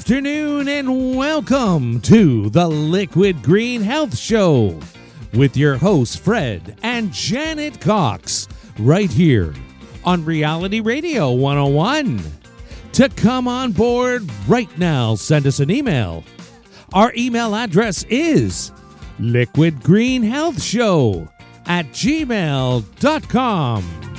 Afternoon and welcome to the Liquid Green Health Show with your hosts Fred and Janet Cox right here on Reality Radio 101. To come on board right now, send us an email. Our email address is liquidgreenhealthshow at gmail.com.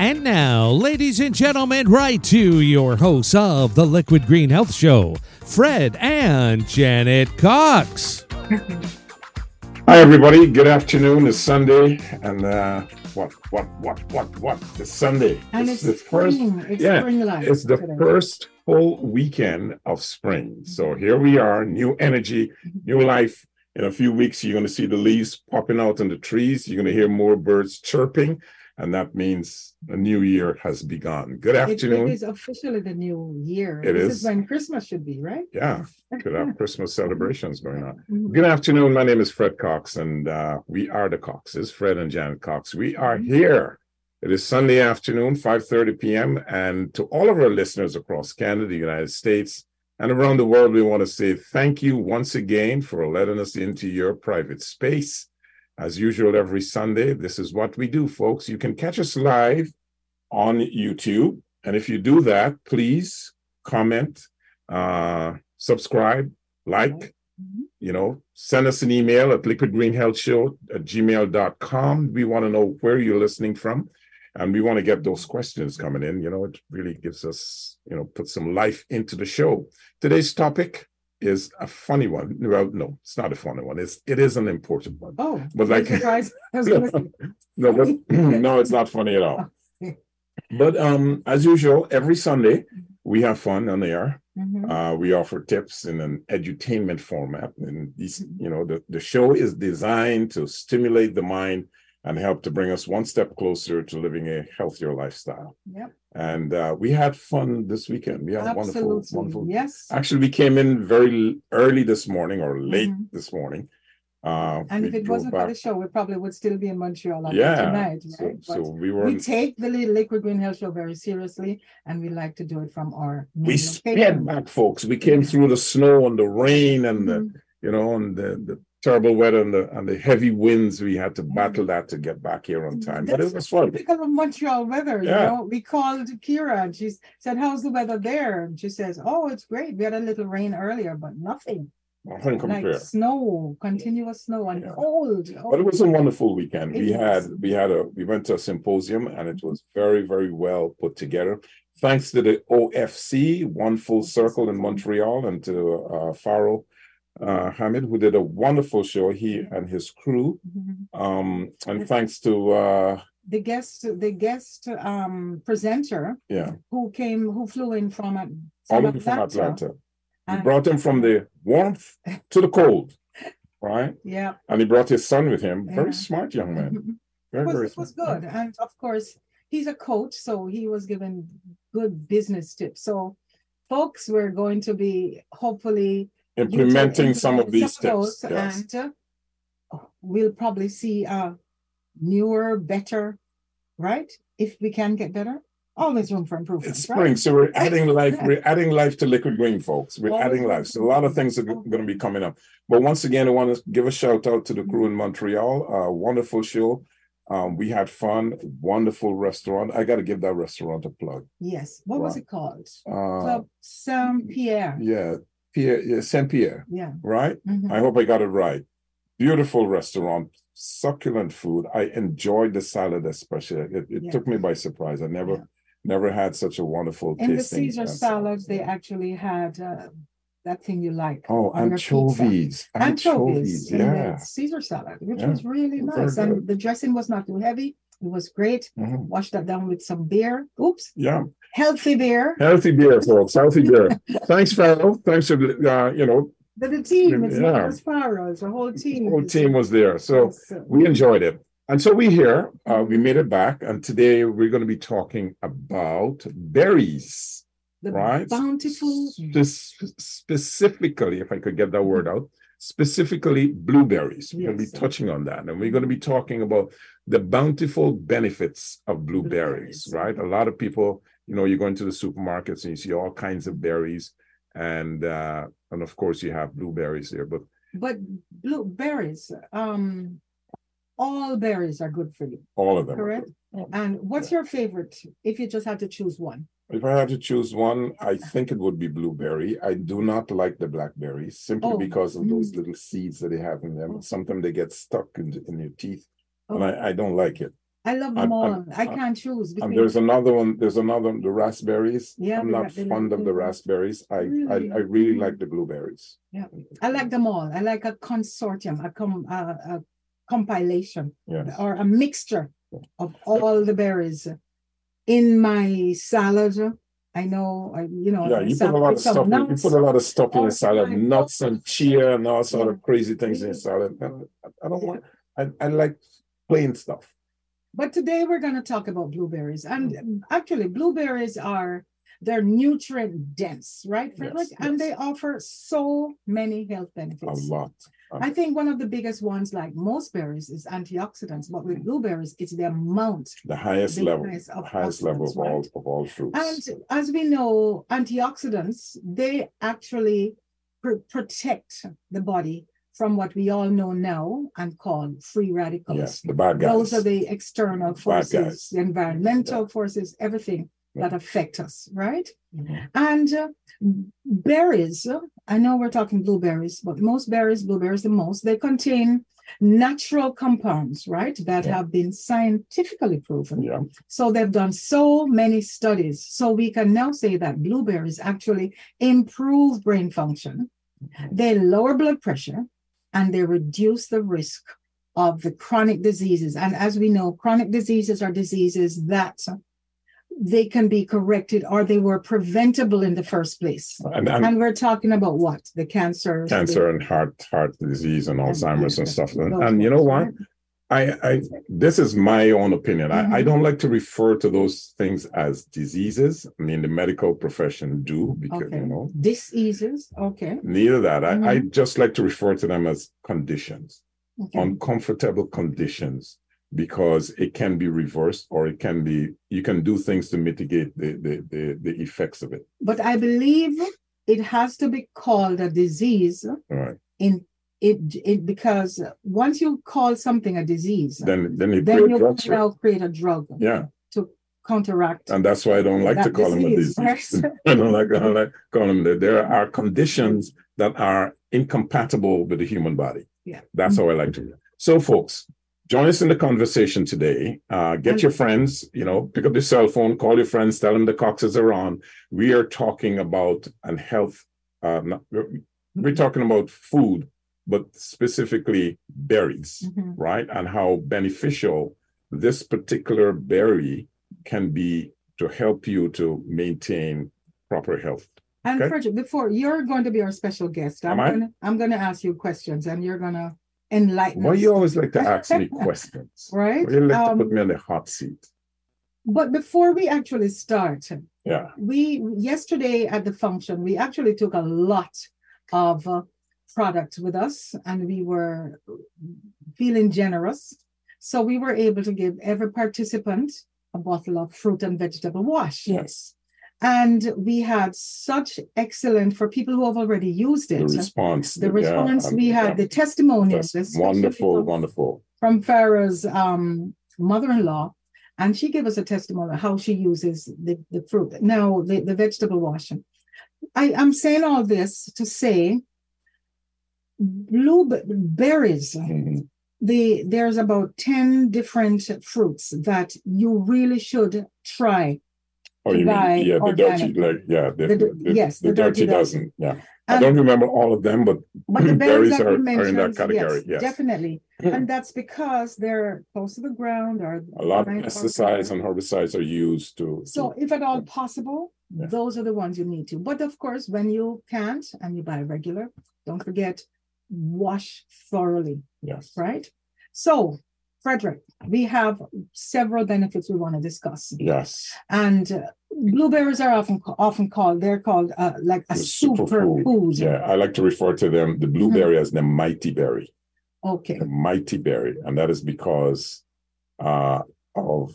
And now, ladies and gentlemen, right to your hosts of the Liquid Green Health Show, Fred and Janet Cox. Hi, everybody. Good afternoon. It's Sunday, and uh, what, what, what, what, what? It's Sunday. And it's, the first. It's yeah, spring It's the today. first full weekend of spring. So here we are, new energy, new life. In a few weeks, you're going to see the leaves popping out on the trees. You're going to hear more birds chirping, and that means a new year has begun. Good It- afternoon. it is officially the new year. It this is. is when Christmas should be, right? Yeah, could have Christmas celebrations going on. Mhm. Good afternoon. My name is Fred Cox, and uh, we are the Coxes, Fred and Janet Cox. We are here. It is Sunday afternoon, 5:30 p.m. And to all of our listeners across Canada, the United States, and around the world, we want to say thank you once again for letting us into your private space. As usual, every Sunday, this is what we do, folks. You can catch us live on YouTube. And if you do that, please comment, uh, subscribe, like, Mhm. you know, send us an email at liquidgreenhealthshow at gmail.com. We want to know where you're listening from. And we want to get those questions coming in. You know, it really gives us, you know, put some life into the show. Today's topic is a funny one. Well, no, it's not a funny one. It's it is an important one. Oh, But like- surprised. I was gonna say, no, no, it's not funny at all. But um, as usual, every Sunday we have fun on the air. mhm. Uh, we offer tips in an edutainment format, and these, you know, the, the show is designed to stimulate the mind and help to bring us one step closer to living a healthier lifestyle. Yep, And uh, we had fun this weekend. We had a wonderful, wonderful. Yes. Actually, we came in very early this morning or late Mhm. this morning. Uh, And if it wasn't for the show, we probably would still be in Montreal on yeah, tonight, so, right? But so we were. we take the Li- Liquid Green Health Show very seriously, and we like to do it from our we location. sped back, folks. We came through the snow and the rain and the, Mhm. you know, and the, the terrible weather and the and the heavy winds. We had to Mhm. battle that to get back here on time, but it That's was fun. Typical of Montreal weather, you Yeah. know. We called Kira and she said, How's the weather there? And she says, Oh, it's great. We had a little rain earlier, but nothing. Nothing Like compare. snow, continuous snow and Yeah. cold. Oh, But it was a wonderful weekend. We had we had a we went to a symposium and it was very very well put together. Thanks to the OFC, One Full Circle in Montreal, and to uh, Faro uh, Hamid, who did a wonderful show. He and his crew. Mhm. Um, and thanks to uh, the guest, the guest um presenter yeah, who came, who flew in from, all from of them from Atlanta. He and- brought him from the warmth to the cold, right? Yeah. And he brought his son with him. Very Yeah. smart young man. Very, It was, very it was good. And of course, he's a coach, so he was given good business tips. So folks, we're going to be hopefully Implementing some of these tips. Yes. And uh, we'll probably see a newer, better, right? If we can get better, always room for improvement. It's right? spring, so we're adding life. We're adding life to liquid green, folks. We're Always adding life. So a lot of things are going to be coming up. But once again, I want to give a shout out to the crew in Montreal. Uh, wonderful show. Um, we had fun. Wonderful restaurant. I got to give that restaurant a plug. Yes. What was it called? Uh, Club Saint Pierre. yeah, Pierre, yeah, Saint Pierre, Yeah. right? Mhm. I hope I got it right. Beautiful restaurant, succulent food. I enjoyed the salad especially. It, it Yeah. took me by surprise. I never Yeah. Never had such a wonderful In the Caesar salads, they actually had uh, that thing you like. Oh, on your pizza. anchovies. Anchovies in Yeah. Caesar salad, which Yeah. was really Very nice. good. And the dressing was not too heavy. It was great. Mhm. Wash that down with some beer. Oops, Yeah. Healthy beer. Healthy beer, folks. Healthy beer. Thanks, Farrell. Thanks for uh, you know, The, the team, it's not Yeah. just Faros, the whole team. the whole team was there. So Yes, uh, we enjoyed it. And so we here, uh, we made it back, and today we're going to be talking about berries, the right? bountiful Spe- specifically, if I could get that word out, specifically blueberries. We're going to Yes. be touching on that, and we're going to be talking about the bountiful benefits of blueberries, Blueberries. right? A lot of people, you know, you go into the supermarkets and you see all kinds of berries, and uh, and of course you have blueberries there, but But blueberries, um, all berries are good for you, all of them. correct? And what's your favorite if you just had to choose one? If I had to choose one, I think it would be blueberry. I do not like the blackberries simply Oh, because of those mm. little seeds that they have in them. Oh. Sometimes they get stuck in, in your teeth, and Oh, I, I don't like it. I love them I'm- all. I'm- I can't choose And between. there's another one. There's another one, the raspberries. Yeah, I'm not the fond of the raspberries. I I, Really? I really Mm. like the blueberries. Yeah, I like them all. I like a consortium, a com, a, a compilation Yes. or a mixture of all the berries in my salad. I know, I you know. Yeah, you put a lot of stuff. In, you put a lot of stuff in all salad, nuts and chia and all sort of crazy things in salad. And I, I don't want. I, I like plain stuff. But today we're going to talk about blueberries. And Mm. actually, blueberries are they're nutrient dense, right, Frederick? Yes, and they offer so many health benefits. A lot. I think one of the biggest ones, like most berries, is antioxidants. But with blueberries, it's the amount. The highest The level, highest of highest level of all right? of all fruits. And as we know, antioxidants, they actually pr- protect the body from what we all know now and call free radicals. yes, the bad guys. Those are the external forces, the environmental Yeah. forces, everything that affect us, right? Mhm. And uh, berries, I know we're talking blueberries, but most berries, blueberries the most, they contain natural compounds, right? That Yeah. have been scientifically proven. Yeah, So they've done so many studies. So we can now say that blueberries actually improve brain function, they lower blood pressure, and they reduce the risk of the chronic diseases. And as we know, chronic diseases are diseases that they can be corrected or they were preventable in the first place. and, and And we're talking about what? The cancer. cancer and heart heart disease and Alzheimer's and yeah, stuff. And, and you know what? I, I this is my own opinion. I, I Mhm. don't like to refer to those things as diseases. I mean, the medical profession do because Okay. you know Diseases. Okay. neither that. I, I Mhm. just like to refer to them as conditions, Okay. uncomfortable conditions, because it can be reversed or it can be you can do things to mitigate the the the, the effects of it. But I believe it has to be called a disease All right. in it, it because once you call something a disease, Then then you then create you drugs now create a drug Yeah. to counteract. And that's why I don't like to call them a disease, disease. I don't like, I don't like calling them that. There are conditions that are incompatible with the human body. Yeah. That's how I like to. So, folks, join us in the conversation today. Uh, get And- your friends, you know, pick up your cell phone, call your friends, tell them the Coxes are on. We are talking about and health. Uh, not- we're, we're talking about food, but specifically berries, Mhm. right? And how beneficial this particular berry can be to help you to maintain proper health. And Okay. Frederick, before you're going to be our special guest, I'm Am I? gonna I'm gonna ask you questions and you're gonna enlighten Why us. you always like to ask me questions? right? Why you like to Um, put me on the hot seat? But before we actually start, Yeah. we yesterday at the function we actually took a lot of uh, product with us and we were feeling generous so we were able to give every participant a bottle of fruit and vegetable wash Yes. and we had such excellent for people who have already used it. The response. the response and- we had yeah, the especially wonderful, wonderful. from Farah's um, mother-in-law, and she gave us a testimony of how she uses the, the fruit. Now, the, the vegetable washing. I, I'm saying all this to say blueberries, Mhm. the there's about 10 different fruits that you really should try Oh, you mean, yeah, the dirty, like, yeah, the, The the, yes, the dirty dirty dozen. doesn't, yeah. I don't remember all of them, but But the berries, berries are, are in that category, yes, yes. definitely. And that's because they're close to the ground or A lot of pesticides and herbicides are used to. So to- if at all possible, Yeah. those are the ones you need to. But of course, when you can't and you buy regular, don't forget, wash thoroughly, Yes, right? So, Frederick, we have several benefits we want to discuss. yes, And uh, blueberries are often often called, they're called uh, like a super food. superfood. yeah, I like to refer to them, the blueberry as the mighty berry. Okay. the mighty berry, and that is because uh, of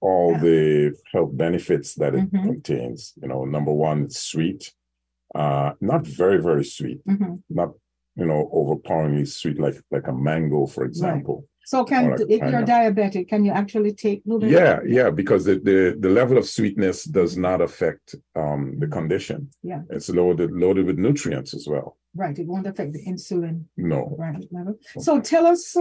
all Yeah. the health benefits that it Mhm. contains. You know, number one, it's sweet, uh, not very very sweet, Mhm. not you know overpoweringly sweet like like a mango, for example. So can if you're diabetic, can you actually take blueberries? Yeah, yeah, because the, the the level of sweetness does not affect um, the condition. Yeah. it's loaded loaded with nutrients as well. Right, it won't affect the insulin No, right level. So tell us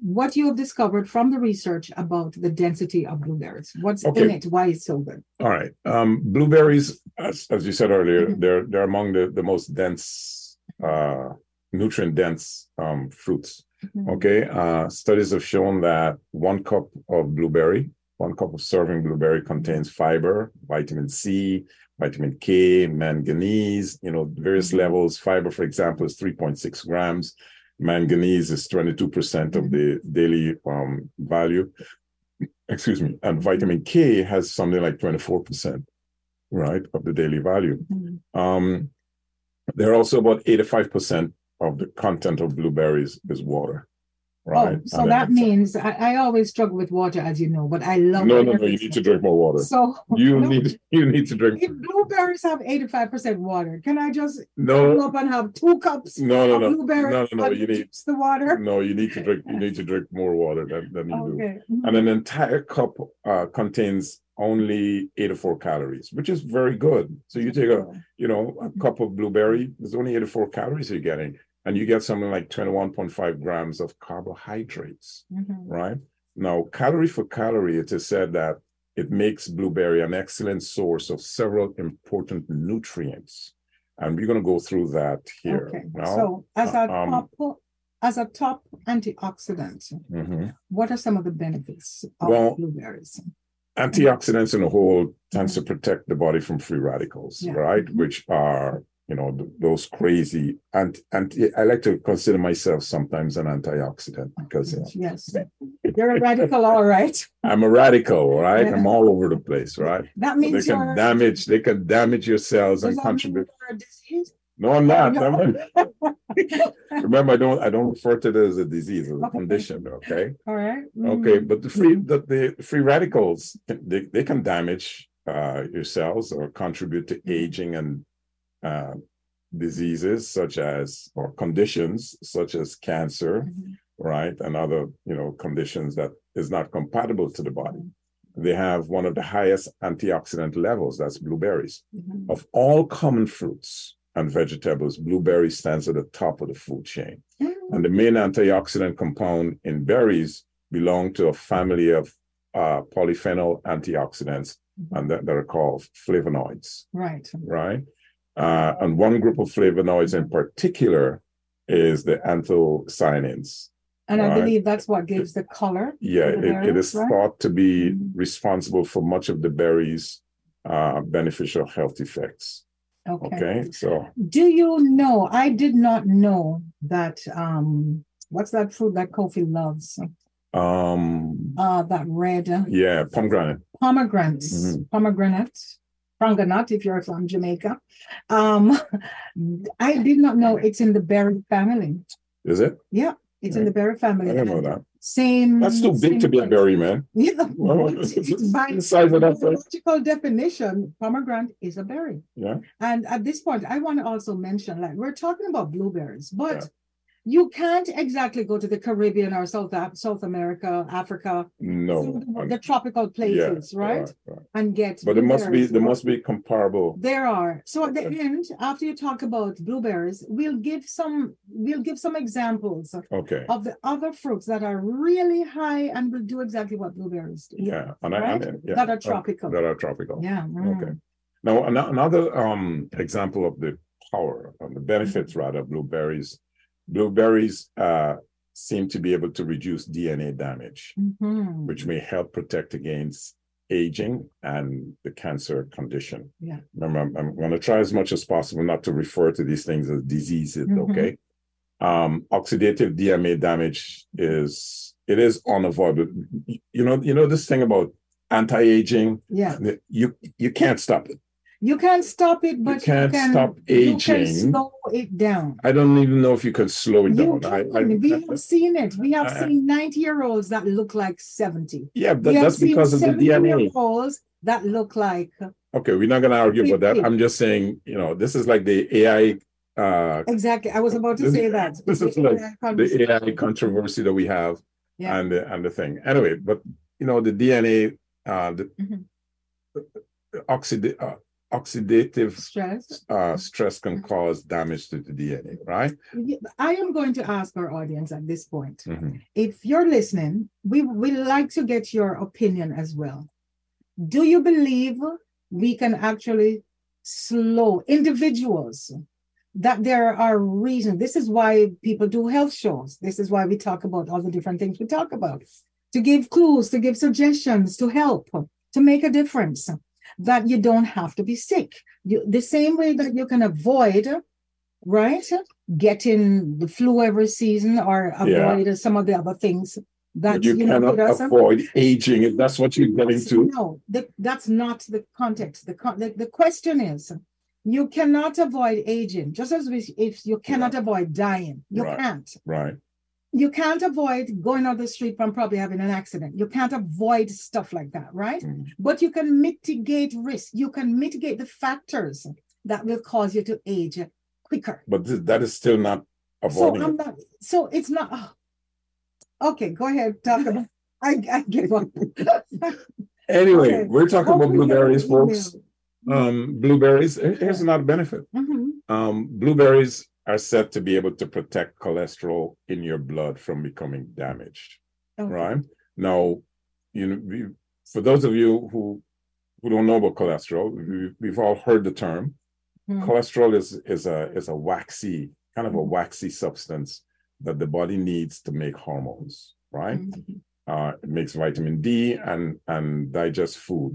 what you have discovered from the research about the density of blueberries. What's in it? Why it's so good? All right. Um, blueberries, as, as you said earlier, Mhm. they're they're among the, the most dense, uh, nutrient dense um, fruits. Mhm. Okay. Uh, studies have shown that one cup of blueberry, one cup of serving blueberry contains fiber, vitamin C, vitamin K, manganese, you know, various Mhm. levels. Fiber, for example, is 3.6 grams. Manganese is 22% of the daily um, value excuse me, and vitamin K has something like 24%, right, of the daily value. Mhm. Um, there are also about 85% of the content of blueberries is water, right? Oh, so And that means I, I always struggle with water, as you know, but I love No, no, no, you need to drink more water. So You no, need you need to drink if blueberries have 85% water, can I just fill no up and have two cups no no of no blueberries no no no you need the water? no you need to drink you need to drink more water than, than you do. Okay. And an entire cup uh, contains only 84 calories, which is very good. So you take a you know, a cup of blueberry, there's only 84 calories you're getting, and you get something like 21.5 grams of carbohydrates, Mhm. right? Now, calorie for calorie, it is said that it makes blueberry an excellent source of several important nutrients. And we're going to go through that here. Okay, Now, so as a um, top, as a top antioxidant, mhm. what are some of the benefits of Well, blueberries? antioxidants in a whole tends to protect the body from free radicals, Yeah. right? Mhm. Which are, you know, th- those crazy and and I like to consider myself sometimes an antioxidant because you know, Yes, you're a radical, all right. I'm a radical, right? Yeah. I'm all over the place, right? That means They can damage, they can damage your cells and contribute. you're a disease? No, I'm not. No. I'm- Remember, I don't I don't refer to it as a disease, as a Okay. condition, okay? All right. Okay, Mhm. but the free the, the free radicals they, they can damage uh, your cells or contribute to aging and uh, diseases such as or conditions such as cancer, Mhm. right, and other you know conditions that is not compatible to the body. They have one of the highest antioxidant levels. That's blueberries. Mhm. Of all common fruits and vegetables, blueberry stands at the top of the food chain. Mhm. And the main antioxidant compound in berries belong to a family of uh, polyphenol antioxidants, and that, that are called flavonoids, Right. right? Uh, and one group of flavonoids in particular is the anthocyanins. And I Right. believe that's what gives the color. Yeah, the it, it berries, is right? thought to be Mhm. responsible for much of the berries' uh, beneficial health effects. Okay. Okay, so Do you know? I did not know that. Um, what's that fruit that Kofi loves? um, Uh, that red uh, yeah, pomegranate. pomegranates, Mhm. pomegranate, pomegranate. If you're from Jamaica, um, I did not know it's in the berry family. Is it? Yeah, it's in the berry family. I didn't know that. Same. That's too big to be a berry, man. Yeah, Well, it's- it's by the size of that biological definition, pomegranate is a berry. Yeah. And at this point, I want to also mention, like we're talking about blueberries, but You can't exactly go to the Caribbean or South South America, Africa, No. the, the tropical yeah, places, right? right. And get. But there must be there must be comparable. There are. So at the end, after you talk about blueberries, we'll give some we'll give some examples Okay. of the other fruits that are really high and will do exactly what blueberries do. Yeah. And I, Right? and, yeah, That are tropical. That are tropical. Yeah. Okay. mm. Now, another um, example of the power, and the benefits Mm-hmm. rather, of blueberries. Blueberries uh, seem to be able to reduce DNA damage, Mhm. which may help protect against aging and the cancer condition. Yeah. Remember, I'm, I'm going to try as much as possible not to refer to these things as diseases. Mhm. Okay. Um, oxidative DNA damage is it is unavoidable. You know, you know this thing about anti-aging. Yeah. You you can't stop it. You can't stop it, but you, can't can stop You can slow it down. I don't even know if you can slow it You down. I. I, we have seen it. We have seen 90 year olds that look like 70. yeah, that, have that's because of the 70 year DNA. olds that look like Okay, we're not going to argue about that. I'm just saying, you know, this is like the AI, uh, exactly. I was about to This- say that. this is like the. AI controversy that we have, Yeah. and the and the thing. Anyway, but you know, the DNA, uh, the Mhm. oxida- uh, oxidative stress. uh, stress can cause damage to the DNA, right? I am going to ask our audience at this point. Mhm. If you're listening, we we like to get your opinion as well. Do you believe we can actually slow individuals? That there are reasons. This is why people do health shows. This is why we talk about all the different things we talk about to give clues, to give suggestions, to help, to make a difference. That you don't have to be sick. You, the same way that you can avoid, right, getting the flu every season or Yeah. avoid some of the other things that But you you know cannot us- avoid aging if that's what you're getting to. no, the, that's not the context. The, con- the the question is, you cannot avoid aging, just as we, if you cannot avoid dying, you Right. can't. Right. You can't avoid going on the street from probably having an accident. You can't avoid stuff like that, right? Mm. But you can mitigate risk. You can mitigate the factors that will cause you to age quicker. But th- that is still not So avoiding I'm not. So it's not. oh. Okay, go ahead. Talk about. I, I give up. Anyway, Okay. we're talking about blueberries, folks. Um, blueberries. here- Here's another benefit. Mhm. Um, blueberries are said to be able to protect cholesterol in your blood from becoming damaged. Okay. Right now, you know, for those of you who who don't know about cholesterol, we, we've all heard the term. Mhm. Cholesterol is is a is a waxy kind of a Mhm. waxy substance that the body needs to make hormones. Right. Mhm. uh, it makes vitamin D and and digest food,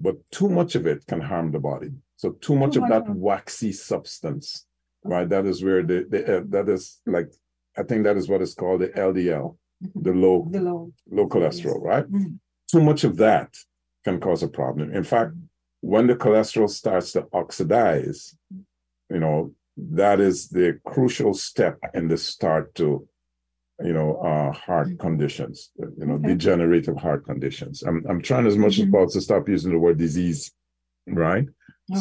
but too much of it can harm the body. So too much of that waxy substance, right? That is where the, the uh, that is like I think that is what is called the LDL, Mhm. the low The low. low cholesterol, right? Mhm. Too much of that can cause a problem. In fact, when the cholesterol starts to oxidize, you know that is the crucial step in the start to you know uh heart conditions you know Okay. degenerative heart conditions i'm, I'm trying as much Mhm. as possible to stop using the word disease right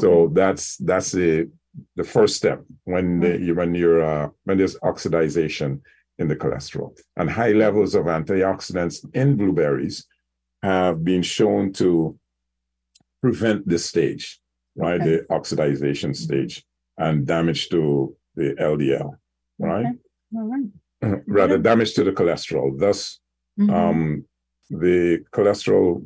so that's that's the the first step when the, you when you're uh, when there's oxidization in the cholesterol and high levels of antioxidants in blueberries have been shown to prevent this stage right Okay. the oxidization stage and damage to the ldl right Okay. Right. rather damage to the cholesterol thus Mhm. um, the cholesterol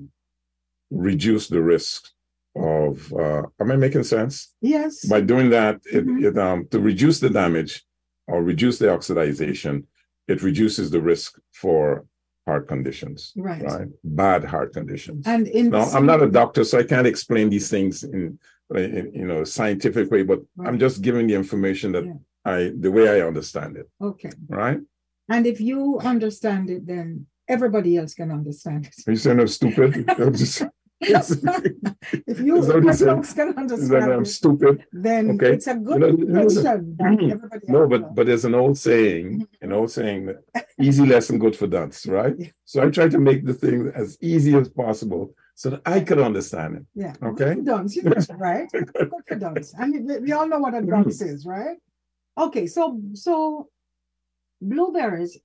reduce the risk of uh, am i making sense yes. by doing that it, Mhm. it um, to reduce the damage or reduce the oxidization it reduces the risk for heart conditions right. right bad heart conditions And in now i'm not a doctor so i can't explain these things in, in you know scientific way but i'm just giving the information that Yeah. i the way i understand it Okay. right And if you understand it, then everybody else can understand it. are you saying i'm stupid if you Is that what you said? else can understand i'm stupid then Okay. it's a good You know, question mm-hmm. everybody No, but will. but there's an old saying, an old saying that easy lesson good for dunce, right? Yeah. So I try to make the thing as easy as possible so that I could understand it. yeah. okay. Good for dunce, you know, right? Good for dunce. And we, we all know what a mm-hmm. dunce is, right? Okay, so so blueberries,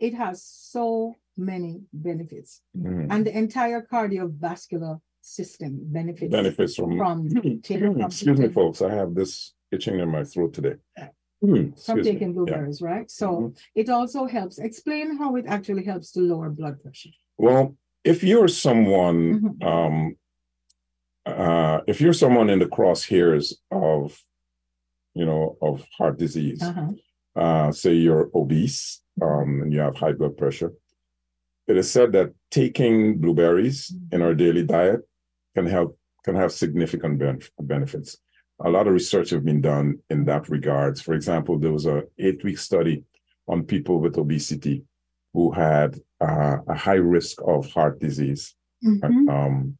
it has so many benefits. Mhm. And the entire cardiovascular system benefits Benefits from, from taking, from excuse me, folks, I have this itching in my throat today. Yeah. Hmm, from me. taking Yeah. blueberries, right? So it also helps. Explain how it actually helps to lower blood pressure. Well, if you're someone, Mhm. um, uh, if you're someone in the crosshairs of, you know, of heart disease, Uh-huh. uh, say you're obese, um, and you have high blood pressure, it is said that taking blueberries in our daily diet can help can have significant benef- benefits. A lot of research have been done in that regards. For example, there was a eight week study on people with obesity who had uh, a high risk of heart disease. Mhm. Um,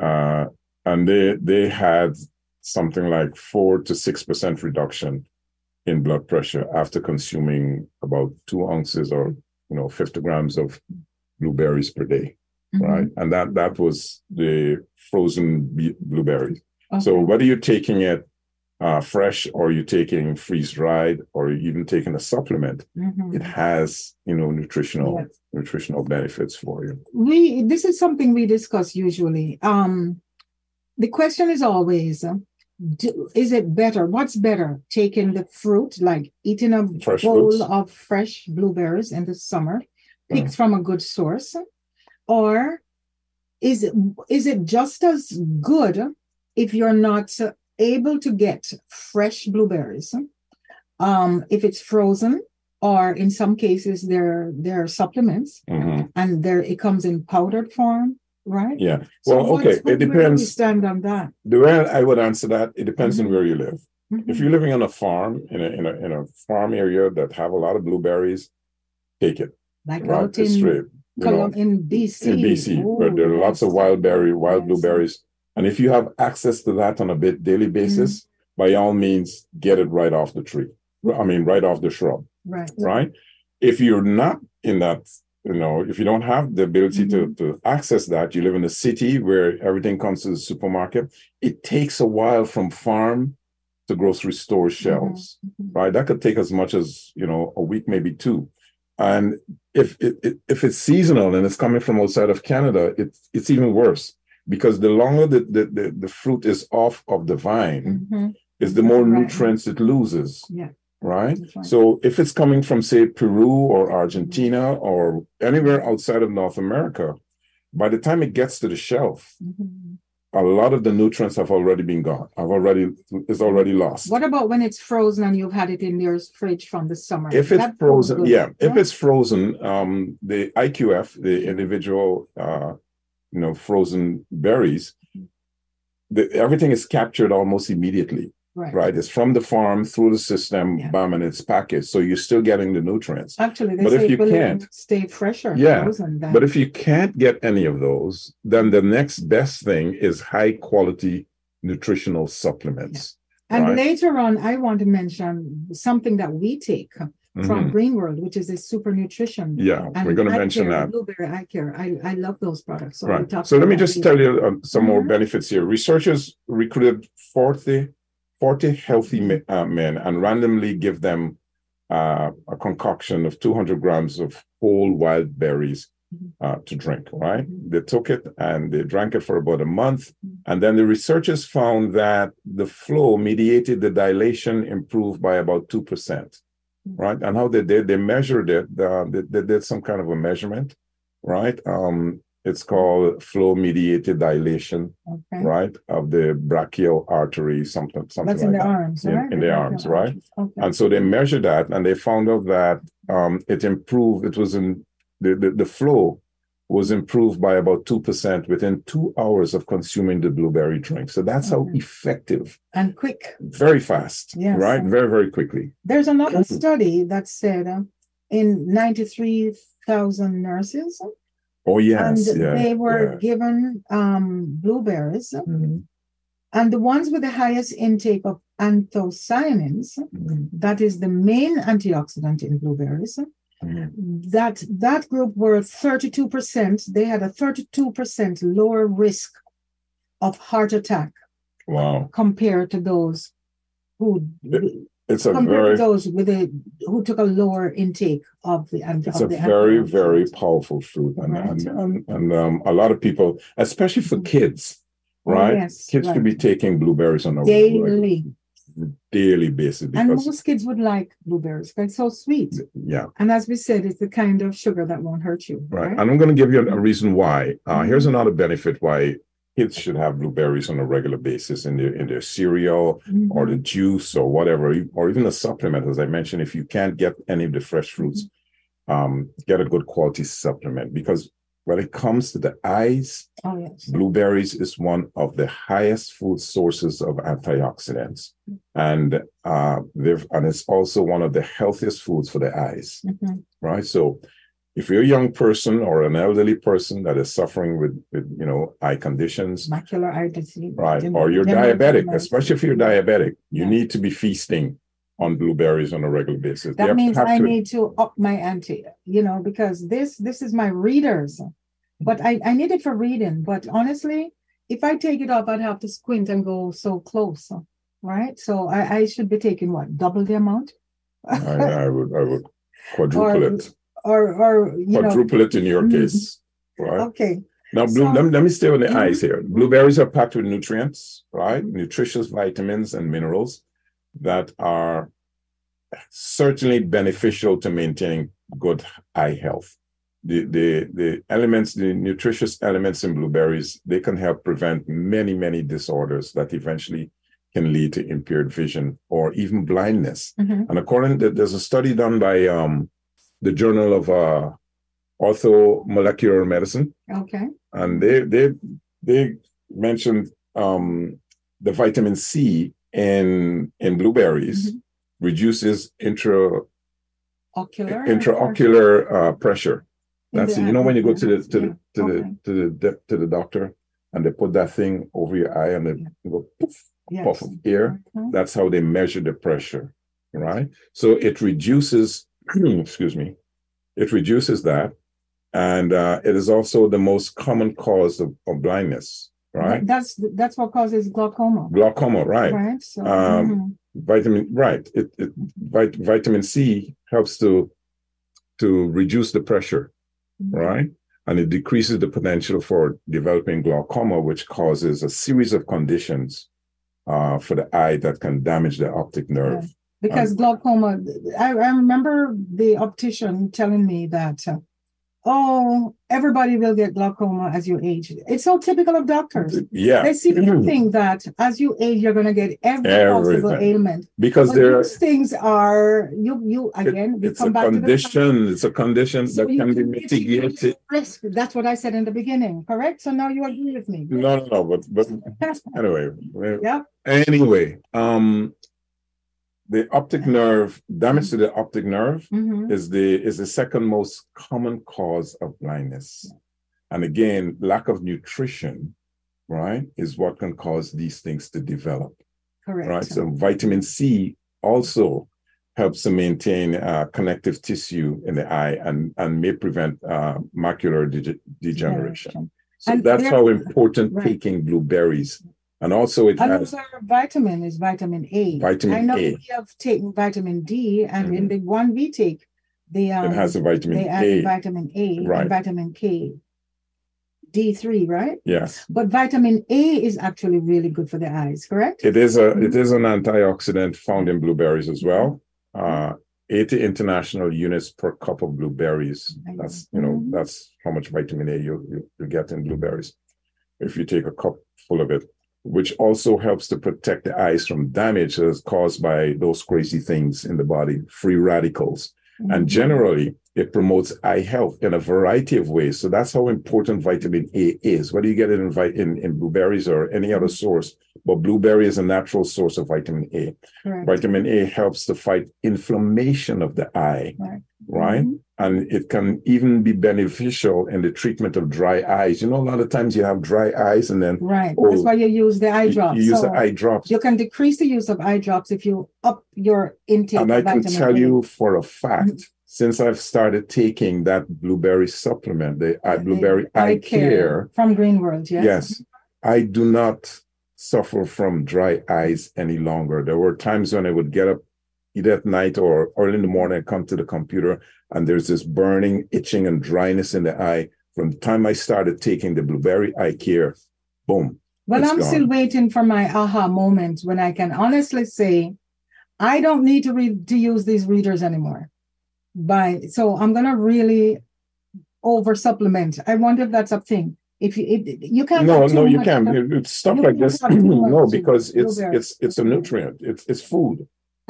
uh, and they they had something like four to six percent reduction in blood pressure after consuming about two ounces or you know 50 grams of blueberries per day, Mhm. right? And that that was the frozen blueberries. So whether you're taking it uh, fresh or you're taking freeze dried or even taking a supplement, Mhm. it has you know nutritional Yes. nutritional benefits for you. we this is something we discuss usually um the question is always uh, do, is it better what's better taking the fruit like eating a Fresh bowl fruits. of fresh blueberries in the summer picked from a good source or is it is it just as good if you're not uh, able to get fresh blueberries um if it's frozen or in some cases there there are supplements Mhm. and there it comes in powdered form, right? Yeah. So Well, okay. where It depends. stand on that. The way I would answer that, it depends on Mhm. where you live. If Mhm. you're living on a farm in a in a in a farm area that have a lot of blueberries, take it. like Right, out in straight. You know, in BC, in BC, where Oh, there are lots of wild berry, wild Yes. blueberries, and if you have access to that on a bit daily basis, Mm-hmm. by all means, get it right off the tree. I mean, right off the shrub. right? right? If you're not in that, you know, if you don't have the ability Mm-hmm. to, to access that, you live in a city where everything comes to the supermarket, it takes a while from farm to grocery store shelves, Mhm. right? That could take as much as, you know, a week, maybe two. And if it, it- if it's seasonal and it's coming from outside of Canada, it's it's even worse because the longer the, the, the, the fruit is off of the vine, Mhm. is the more Right. nutrients it loses Yeah. Right? Right. So if it's coming from, say, Peru or Argentina or anywhere outside of North America, by the time it gets to the shelf, Mhm. a lot of the nutrients have already been gone. I've already is already lost. What about when it's frozen and you've had it in your fridge from the summer? If it's That frozen, good, yeah. If it's frozen, um, the IQF, the individual, uh, you know, frozen berries, the, everything is captured almost immediately. Right. Right, it's from the farm through the system, Yeah. bam, and it's packaged. So you're still getting the nutrients. Actually, they But if you can't- stay fresher. Yeah, But if you can't get any of those, then the next best thing is high quality nutritional supplements. and right. later on, I want to mention something that we take from Mhm. Green World, which is a super nutrition. Yeah, And we're going to mention care, that. Blueberry eye care. I, I love those products. So Right. So let me just tell you um, some more Mhm. benefits here. Researchers recruited 40, 40 healthy uh, men and randomly give them uh, a concoction of 200 grams of whole wild berries Mhm. uh, to drink, right? Mhm. They took it and they drank it for about a month. Mhm. And then the researchers found that the flow mediated the dilation improved by about 2%, Mhm. right? And how they did, they measured it, uh, they, they did some kind of a measurement, right? Um, it's called flow mediated dilation, Okay. right? Of the brachial artery, something, something That's in like the that. arms, In- right? in the arms, right? Okay. And so they measured that and they found out that um, it improved, it was in the, the, the flow was improved by about 2% within two hours of consuming the blueberry drink. So that's how effective, And quick. very fast, Yes. right? Very, very quickly. There's another study that said uh, in 93,000 nurses, Oh, yes. and yeah, they were yeah. given um, blueberries, Mhm, and the ones with the highest intake of anthocyanins, mhm, that is the main antioxidant in blueberries, mhm. that that group were 32%, they had a 32% lower risk of heart attack Wow. compared to those who It's a compared very to those with a who took a lower intake of the and it's of a very very powerful fruit and Right. and, and, and um, a lot of people especially for Mhm. kids right yes, kids right. be taking blueberries on a daily. daily basis And most kids would like blueberries because it's so sweet. yeah And as we said, it's the kind of sugar that won't hurt you. right Right. and i'm going to give you a reason why uh, here's another benefit why kids should have blueberries on a regular basis in their in their cereal or Mhm. the juice or whatever or even a supplement as i mentioned if you can't get any of the fresh fruits Mm-hmm. um, get a good quality supplement because when it comes to the eyes Oh yes. blueberries is one of the highest food sources of antioxidants and uh they've and it's also one of the healthiest foods for the eyes Mhm. right so if you're a young person or an elderly person that is suffering with, with you know eye conditions Macular eye disease. right dem- or you're degenerative diabetic macular especially if you're diabetic you Yeah. need to be feasting on blueberries on a regular basis That have- means have I to- need to up my ante, you know, because this this is my readers. But I, I need it for reading. But honestly, if I take it up, I'd have to squint and go so close. Right. So I, I should be taking what? Double the amount? I, I would i would quadruple Or, it or or you know quadruple it in your Mhm. case right okay. Now, blue, So- let, me, let me stay on the Mhm. eyes here. Blueberries are packed with nutrients, right? Nutritious vitamins and minerals that are certainly beneficial to maintaining good eye health. The, the, the elements, the nutritious elements in blueberries, they can help prevent many, many disorders that eventually can lead to impaired vision or even blindness. Mhm. And according to, there's a study done by um, the Journal of uh, Orthomolecular Medicine, Okay. and they they they mentioned um, the vitamin C in in blueberries Mhm. reduces intra Ocular. intraocular uh, pressure. That's it. You know when you go to the to the to Okay. the to the de- to the doctor and they put that thing over your eye and they Yeah. go poof, Yes. puff of air. Mhm. That's how they measure the pressure, right? So it reduces, excuse me, it reduces that. And uh, it is also the most common cause of, of blindness, right? That's that's what causes glaucoma. Glaucoma, right? Right. So Um, mhm. Vitamin, right. It, it vit, vitamin C helps to to reduce the pressure, right? And it decreases the potential for developing glaucoma, which causes a series of conditions uh, for the eye that can damage the optic nerve. Because glaucoma I, I remember the optician telling me that uh, oh everybody will get glaucoma as you age. It's so typical of doctors. Yeah, they seem to think that as you age you're going to get every possible ailment. Because but there these things are you you again we it's a back to the condition. It's a condition So that can be mitigated. risk. That's what i said in the beginning correct? So now you agree with me. No, no, no. But but anyway, yeah anyway, um, the optic nerve damage to the optic nerve Mhm. is the is the second most common cause of blindness, and again, lack of nutrition, right, is what can cause these things to develop. correct right? So vitamin C also helps to maintain uh, connective tissue in the eye and, and may prevent uh, macular dege- degeneration. So And that's how important right. taking blueberries. And also it has vitamin is vitamin A. Vitamin I know A. we have taken vitamin D, and in the one we take, the um, it has a vitamin they add vitamin A Right. and vitamin K. D3, right? Yes. But vitamin A is actually really good for the eyes, correct? It is a it Mhm. is an antioxidant found in blueberries as well. Uh, 80 international units per cup of blueberries. That's you know Mhm. that's how much vitamin A you, you you get in blueberries. If you take a cup full of it, which also helps to protect the eyes from damage that's caused by those crazy things in the body, free radicals. And Mhm. generally, it promotes eye health in a variety of ways. So that's how important vitamin A is. Whether you get it in, in, in blueberries or any other source, but blueberry is a natural source of vitamin A. Correct. Vitamin A helps to fight inflammation of the eye, Right. right? Mhm. And it can even be beneficial in the treatment of dry eyes. You know, a lot of times you have dry eyes and then Right. Oh, That's why you use the eye drops. you use So the eye drops. you can decrease the use of eye drops if you up your intake. And I can tell A. you for a fact, Mm-hmm. since I've started taking that blueberry supplement, the eye The blueberry eye care, from Green World. Yes. yes, I do not suffer from dry eyes any longer. There were times when I would get up either at night or early in the morning, I come to the computer and there's this burning, itching, and dryness in the eye. From the time I started taking the blueberry eye care, boom. Well, I'm gone. still waiting for my aha moment when I can honestly say, I don't need to read to use these readers anymore. By so I'm gonna really over supplement. I wonder if that's a thing. If you if, you can't No, no, you can't. It's stuff you like this. No, because it's it's it's a nutrient. It's it's food.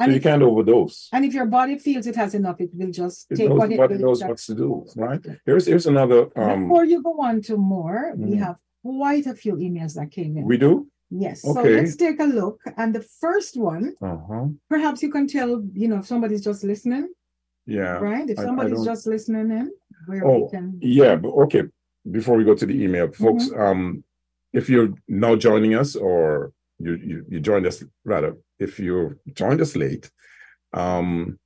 So you can't overdose. and if your body feels it has enough, it will just It take knows what it it knows what to do, right? Here's here's another um Before you go on to more, we Mhm. have quite a few emails that came in. we do? yes. So Okay. let's take a look. And the first one, Uh-huh. perhaps you can tell, you know, if somebody's just listening, Yeah. right? If I- I somebody's just listening in, where Oh, we can. Yeah, but okay. Before we go to the email, folks, Mm-hmm. um, if you're now joining us or you, you you joined us rather, if you joined us late, um,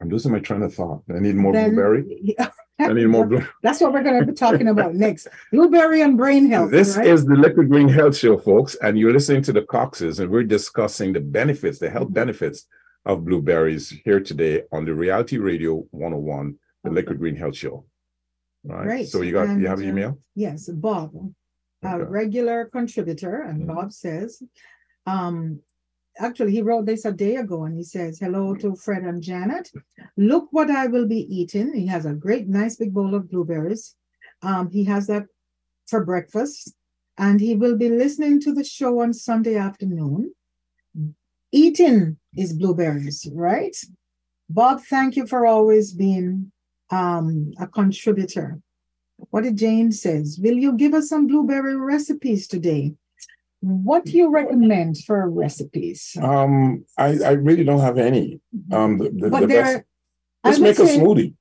I'm losing my train of thought. I need more then- blueberry. I need more blue. That's what we're going to be talking about next. Blueberry and brain health. This right? is the Liquid Green Health Show, folks, and you're listening to the Coxes, and we're discussing the benefits, the health benefits of blueberries here today on the Reality Radio 101, the Liquid Green Health Show. All right. Great. So you got you have And, uh, email? Yes, Bob, Okay. regular contributor, and Mhm. Bob says, um, actually, he wrote this a day ago, and he says, "Hello to Fred and Janet. Look what I will be eating." He has a great, nice big bowl of blueberries. Um, he has that for breakfast, and he will be listening to the show on Sunday afternoon. Eating is blueberries, right? Bob, thank you for always being um, a contributor. What did Jane says? Will you give us some blueberry recipes today? What do you recommend for recipes? Um, I, I really don't have any. Um, the, the, but the best, there, I let's make a smoothie.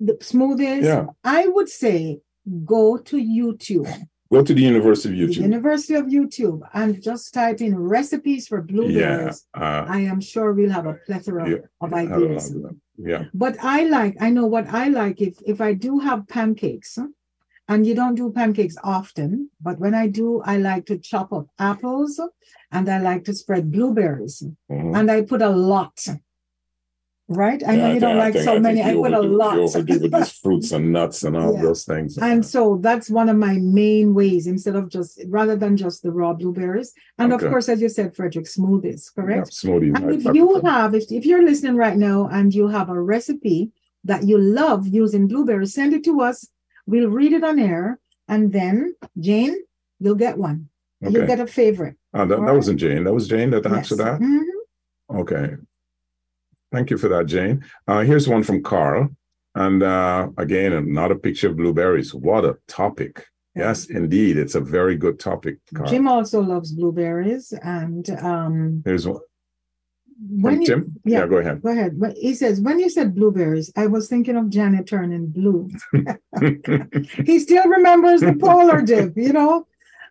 the smoothies. Yeah. I would say go to YouTube, Go to the University of the YouTube. University of YouTube, and just type in recipes for Yeah. blueberries. Uh, I am sure we'll have a plethora Yeah, of ideas. Yeah. But I like, I know what I like if if I do have pancakes, and you don't do pancakes often, but when I do, I like to chop up apples and I like to spread blueberries. Mhm. And I put a lot. Right? I know you don't think- like think- so many. I put a lot. You overdo with these fruits and nuts and all Yeah. those things. And so that's one of my main ways instead of just rather than just the raw blueberries. And Okay. of course, as you said, Frederick, smoothies, Yeah, correct? smoothies. And if I you have, if, if you're listening right now and you have a recipe that you love using blueberries, send it to us. We'll read it on air. And then, Jane, you'll get one. You'll get a favorite. Uh, that, that wasn't Jane. That was Jane that answered Yes. that. Mhm. Okay. Thank you for that, Jane. Uh, here's one from Carl. And uh, again, another picture of blueberries. What a topic. Yes, indeed. It's a very good topic, Carl. Jim also loves blueberries. And um, Here's one when you, Jim. yeah. yeah, go ahead. go ahead. But he says, when you said blueberries, I was thinking of Janet turning blue. he still remembers the polar dip, you know?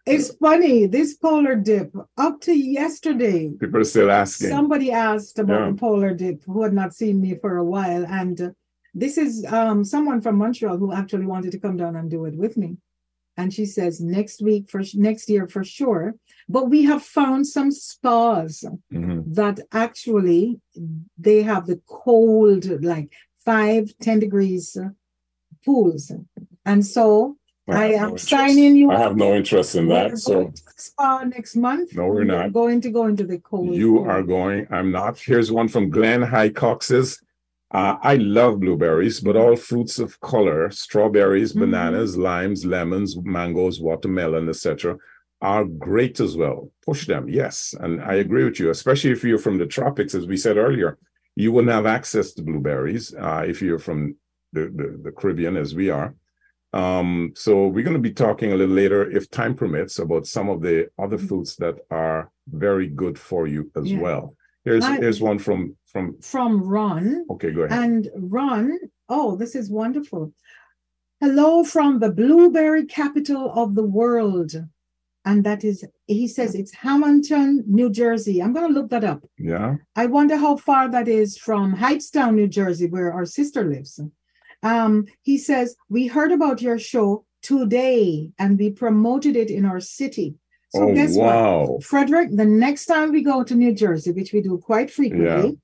It's funny, this polar dip, up to yesterday, People are still asking. somebody asked about Yeah. the polar dip who had not seen me for a while. And uh, this is um, someone from Montreal who actually wanted to come down and do it with me. And she says next week for next year for sure. But we have found some spas Mhm. that actually they have the cold, like five, 10 degrees uh, pools. And so I have no am interest. signing you I up. have no interest in We're that. So going to the spa next month. No, we're not. going to go into the cold. you are going. I'm not. Here's one from Glenn High Cox's. Uh, I love blueberries, but all fruits of color, strawberries, Mhm. bananas, limes, lemons, mangoes, watermelon, etc., are great as well. Push them, yes. And I agree with you, especially if you're from the tropics, as we said earlier, you wouldn't have access to blueberries uh, if you're from the, the, the Caribbean, as we are. Um, so we're going to be talking a little later, if time permits, about some of the other Mhm. foods that are very good for you as Yeah. well. Here's I- here's one from from. from Ron. Okay, go ahead. And Ron, oh, this is wonderful. Hello from the blueberry capital of the world. And that is, he says it's Hamilton, New Jersey. I'm going to look that up. yeah. I wonder how far that is from Hightstown, New Jersey, where our sister lives. Um, he says, We heard about your show today and we promoted it in our city. So oh guess what? wow. Frederick, the next time we go to New Jersey, which we do quite frequently,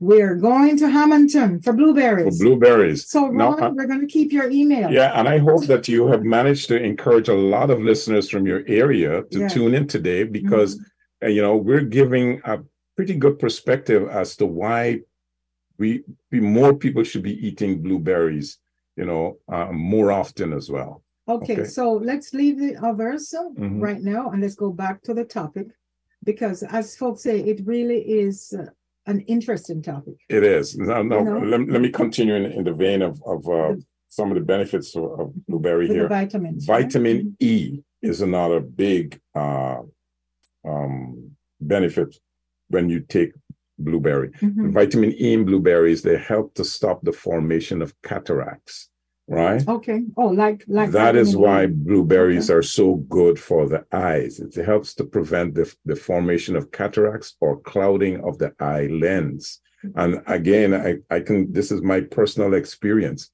We're going to Hamilton for blueberries. for blueberries. so, Now, Ron, I- we're going to keep your email. Yeah, and I hope that you have managed to encourage a lot of listeners from your area to Yeah. tune in today because uh, you know we're giving a pretty good perspective as to why we, we more people should be eating blueberries, you know, uh, more often as well. Okay, Okay. so let's leave the others uh, Mhm. right now and let's go back to the topic because, as folks say, it really is uh, an interesting topic. It is. No, no. You know? Let, let me continue in, in the vein of of uh, some of the benefits of, of blueberry here. vitamins. right? Vitamin E is another big uh, um, benefit when you take blueberry. Mhm. Vitamin E in blueberries they help to stop the formation of cataracts. Right. Okay. Oh, like like that is why blueberries are so good for the eyes. It helps to prevent the, the formation of cataracts or clouding of the eye lens. And again, I, I can, this is my personal experience.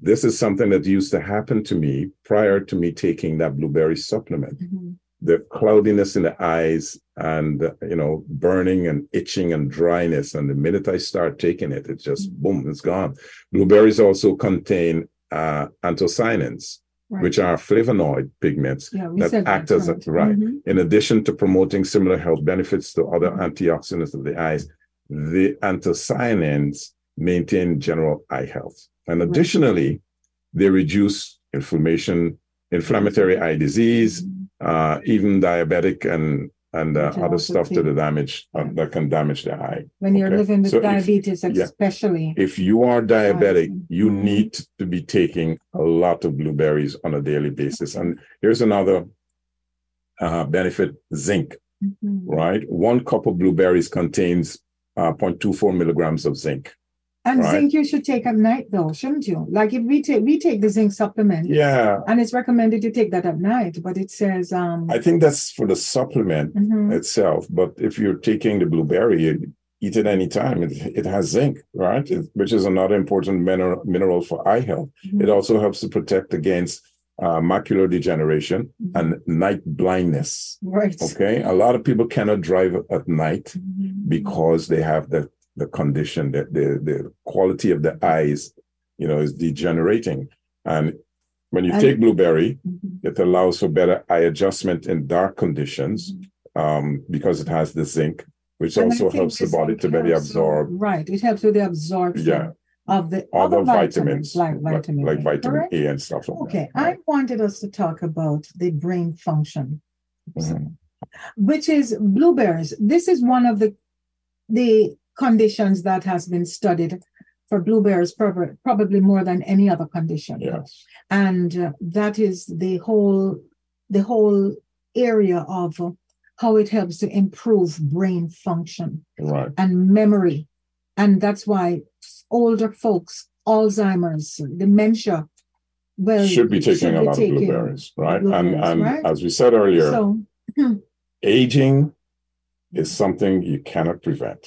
This is something that used to happen to me prior to me taking that blueberry supplement. Mhm. The cloudiness in the eyes and, you know, burning and itching and dryness. And the minute I start taking it, it's just boom, it's gone. Blueberries also contain uh, anthocyanins, Right. which are flavonoid pigments yeah, that act as a- right. Mhm. in addition to promoting similar health benefits to other antioxidants of the eyes, the anthocyanins maintain general eye health. And Right. additionally, they reduce inflammation, inflammatory eye disease, Mhm. Uh, even diabetic and and uh, other stuff to the damage uh, that can damage the eye. When you're living with So if- diabetes, yeah. especially. If you are diabetic, you Mhm. need to be taking a lot of blueberries on a daily basis. And here's another uh, benefit: zinc. Mhm. right? One cup of blueberries contains uh, 0.24 milligrams of zinc. And Right. zinc you should take at night though, shouldn't you? Like if we take we take the zinc supplement Yeah, and it's recommended to take that at night, but it says um I think that's for the supplement mhm, itself. But if you're taking the blueberry, you eat it anytime. It, it has zinc, right? It- which is another important mineral, mineral for eye health. mhm, It also helps to protect against uh, macular degeneration mhm. and night blindness. right. Okay. A lot of people cannot drive at night Mhm. because they have the the condition that the the quality of the eyes you know is degenerating and when you And- take blueberry Mhm. it allows for better eye adjustment in dark conditions um, because it has the zinc which And also helps the body to better absorb Right. It helps with the absorption Yeah. of the other other vitamins, like like, vitamin like A, vitamin? A and stuff like Okay, that. I wanted us to talk about the brain function, Mhm. which is blueberries. This is one of the the conditions that has been studied for blueberries prob- probably more than any other condition. Yes. and uh, that is the whole the whole area of uh, how it helps to improve brain function Right. and memory and that's why older folks alzheimer's dementia well should be taking a be lot taking of blueberries, right? and and right? as we said earlier, so aging is something you cannot prevent.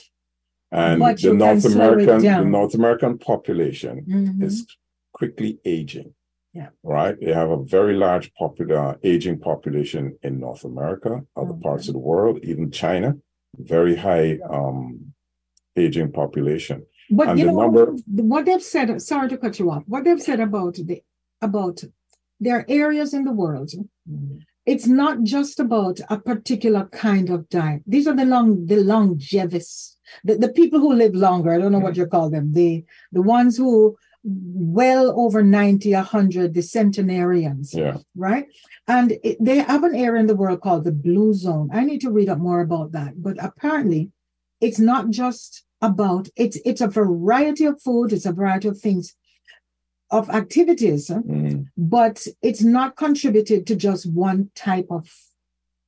And the North American, the. North American population mhm, is quickly aging. Yeah. Right. They have a very large popular aging population in North America, other Okay. parts of the world, even China, very high um aging population. but and you know number- what they've said sorry to cut you off what they've said about the about there are areas in the world it's not just about a particular kind of diet. These are the long, the longevists, the, the people who live longer. I don't know what you call them. The the ones who well over 90, 100, the centenarians, Yeah. right? And it, they have an area in the world called the blue zone. I need to read up more about that. But apparently, it's not just about it's it's a variety of food, it's a variety of things, of activities Mhm. but it's not contributed to just one type of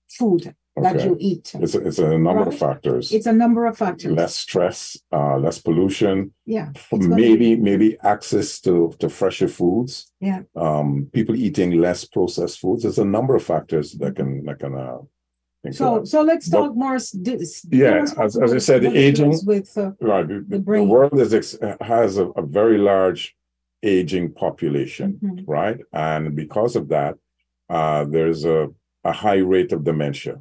food that you eat. It's a, it's a number of factors. It's a number of factors. less stress, uh, less pollution, yeah. maybe be- maybe access to to fresher foods. Yeah. Um, people eating less processed foods. There's a number of factors that can that can uh, So of. so let's But- talk more. Yeah, as- as I said, the aging- with uh, Right. The, the brain. world is ex- has a, a very large aging population, mhm, right? And because of that, uh, there's a, a high rate of dementia.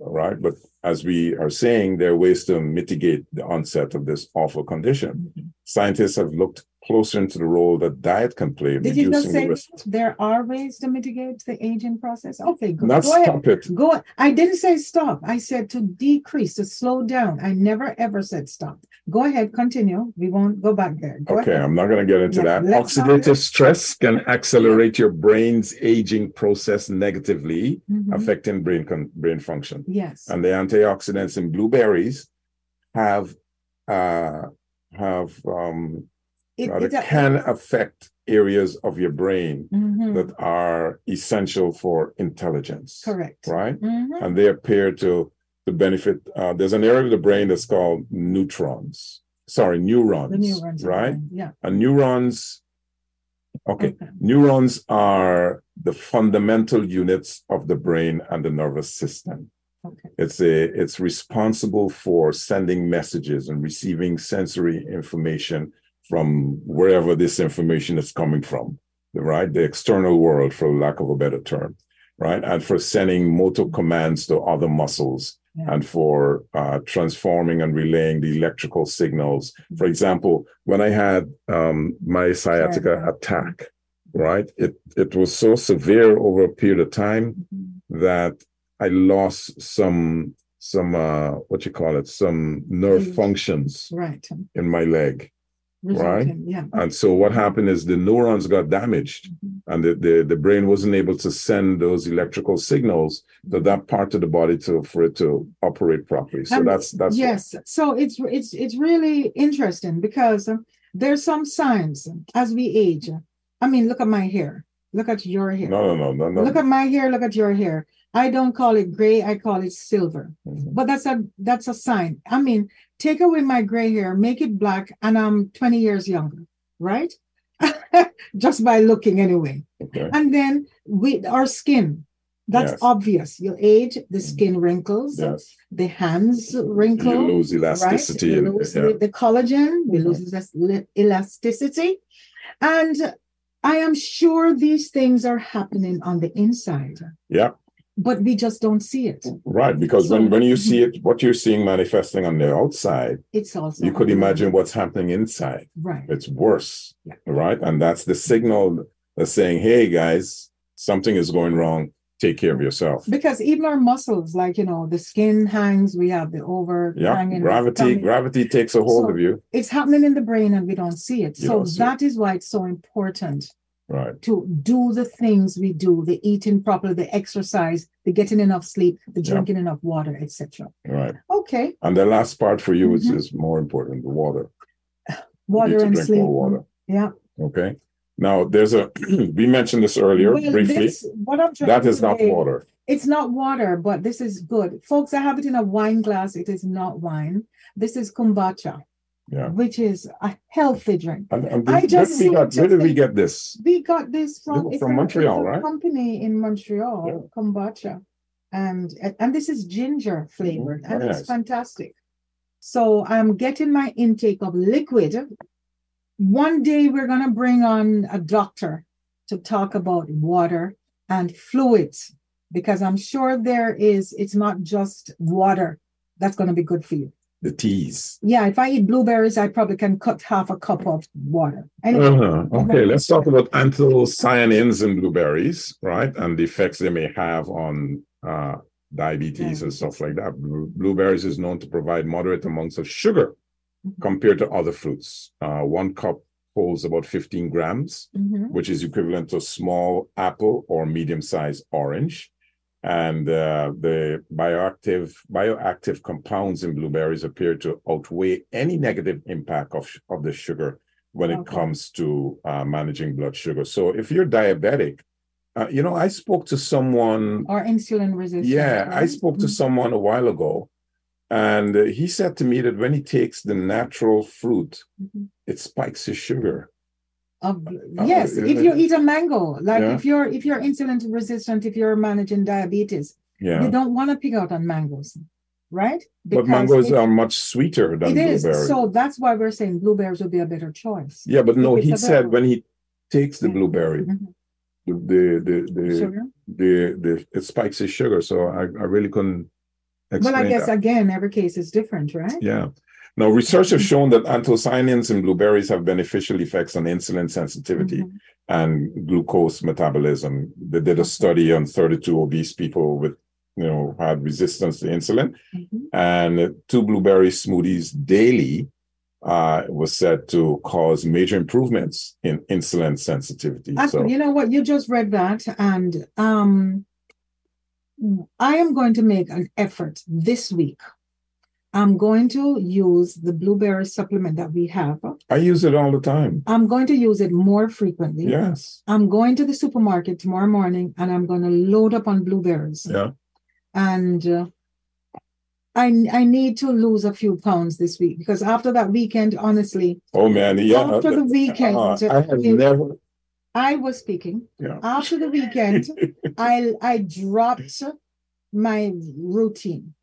All right. But as we are saying, there are ways to mitigate the onset of this awful condition. Mhm. Scientists have looked closer into the role that diet can play Did you just reducing the there are ways to mitigate the aging process? Okay, good. Not Go ahead. it. Go. I didn't say stop. I said to decrease, to slow down. I never ever said stop. Go ahead, continue. We won't go back there. Go Okay, ahead. I'm not going to get into Yeah, that. let's not- Oxidative stress can accelerate your brain's aging process negatively, Mhm. affecting brain con- brain function. Yes. And the antioxidants in blueberries have uh, have um, It- it- that can affect areas of your brain Mhm. that are essential for intelligence. Correct. Right, Mhm. and they appear to to benefit. Uh, there's an area of the brain that's called neutrons. Sorry, neurons. The neurons. right, Yeah. and neurons. Okay, neurons are the fundamental units of the brain and the nervous system. Okay. It's a it's responsible for sending messages and receiving sensory information from wherever this information is coming from, right? The external world, for lack of a better term, right? And for sending motor commands to other muscles Yeah. and for uh, transforming and relaying the electrical signals. For example, when I had um, my sciatica Sure. attack, right? It it was so severe over a period of time Mhm. that I lost some some uh what you call it some nerve functions Right. in my leg Resulting, Yeah. and so what happened is the neurons got damaged Mhm. and the, the the brain wasn't able to send those electrical signals to that part of the body to for it to operate properly. So Um, that's that's yes. So it's it's it's really interesting because uh, there's some signs as we age. I mean look at my hair. Look at your hair. No no no no no. Look at my hair look at your hair i don't call it gray i call it silver Mhm. but that's a that's a sign i mean take away my gray hair make it black and i'm 20 years younger right just by looking anyway okay and then with our skin that's Yes. obvious you age the skin wrinkles yes the hands you lose elasticity right? We lose yeah. the, the collagen, we Mhm. lose li- elasticity. And I am sure these things are happening on the inside, yeah but we just don't see it. right because So- when when you see mhm. it what you're seeing manifesting on the outside It's also you could imagine what's happening inside right. it's worse Yeah. right and that's the signal that's saying hey guys something is going wrong take care of yourself Because even our muscles, like you know, the skin hangs, we have the over yeah gravity gravity takes a hold So- of you It's happening in the brain and we don't see it. You so don't see it. that is why it's so important right to do the things we do, the eating properly, the exercise, the getting enough sleep, the Yeah. drinking enough water, etc. right Okay. and the last part for you is, Mhm. is more important the water Water and sleep. water Yeah. okay now there's a we mentioned this earlier Well, briefly this- what I'm trying that is not water It's not water, but this is good. Folks, I have it in a wine glass. It is not wine. This is kombucha, yeah which is a healthy drink. and, and I where just did we got, where did we get this We got this from, From a- Montreal, right? Company in Montreal, Yeah. kombucha, and and this is ginger flavored, mm-hmm. and very it's fantastic. So I'm getting my intake of liquid. One day we're gonna bring on a doctor to talk about water and fluids because I'm sure there is. It's not just water that's gonna be good for you. The teas Yeah, if I eat blueberries, I probably can cut half a cup of water. Anyway, Uh-huh. Okay, let's talk about anthocyanins in blueberries, right? And the effects they may have on uh, diabetes and stuff like that. Blueberries is known to provide moderate amounts of sugar Mhm. compared to other fruits. Uh, one cup holds about 15 grams, mhm. which is equivalent to a small apple or medium-sized orange. And uh, the bioactive bioactive compounds in blueberries appear to outweigh any negative impact of, of the sugar when it comes to uh, managing blood sugar. So if you're diabetic, uh, you know, I spoke to someone. or insulin resistant. Yeah, I spoke to Mhm. someone a while ago, and uh, he said to me that when he takes the natural fruit, Mhm. it spikes his sugar. Of- Uh, yes, uh, if you eat a mango, like yeah. if you're if you're insulin resistant, if you're managing diabetes, Yeah. you don't want to pick out on mangoes, right? But mangoes it- are much sweeter than it is. blueberries. So that's why we're saying blueberries would be a better choice. yeah, but no, he said when he takes the blueberry, Mhm. the the the the, Sugar. the, the it spikes his sugar. So I, I really couldn't Well, I guess that. again, every case is different, right? Yeah. Now, research has shown that anthocyanins in blueberries have beneficial effects on insulin sensitivity Mhm. and glucose metabolism. They did a study on 32 obese people with, you know, had resistance to insulin, Mhm. and two blueberry smoothies daily uh, was said to cause major improvements in insulin sensitivity. I- So, you know what? You just read that, and um, I am going to make an effort this week. I'm going to use the blueberry supplement that we have. I use it all the time. I'm going to use it more frequently. Yes. I'm going to the supermarket tomorrow morning, and I'm going to load up on blueberries. Yeah. And uh, I I need to lose a few pounds this week because after that weekend, honestly, Oh man. Yeah. after the weekend, Uh, I have never. I was speaking. Yeah. After the weekend, I I dropped my routine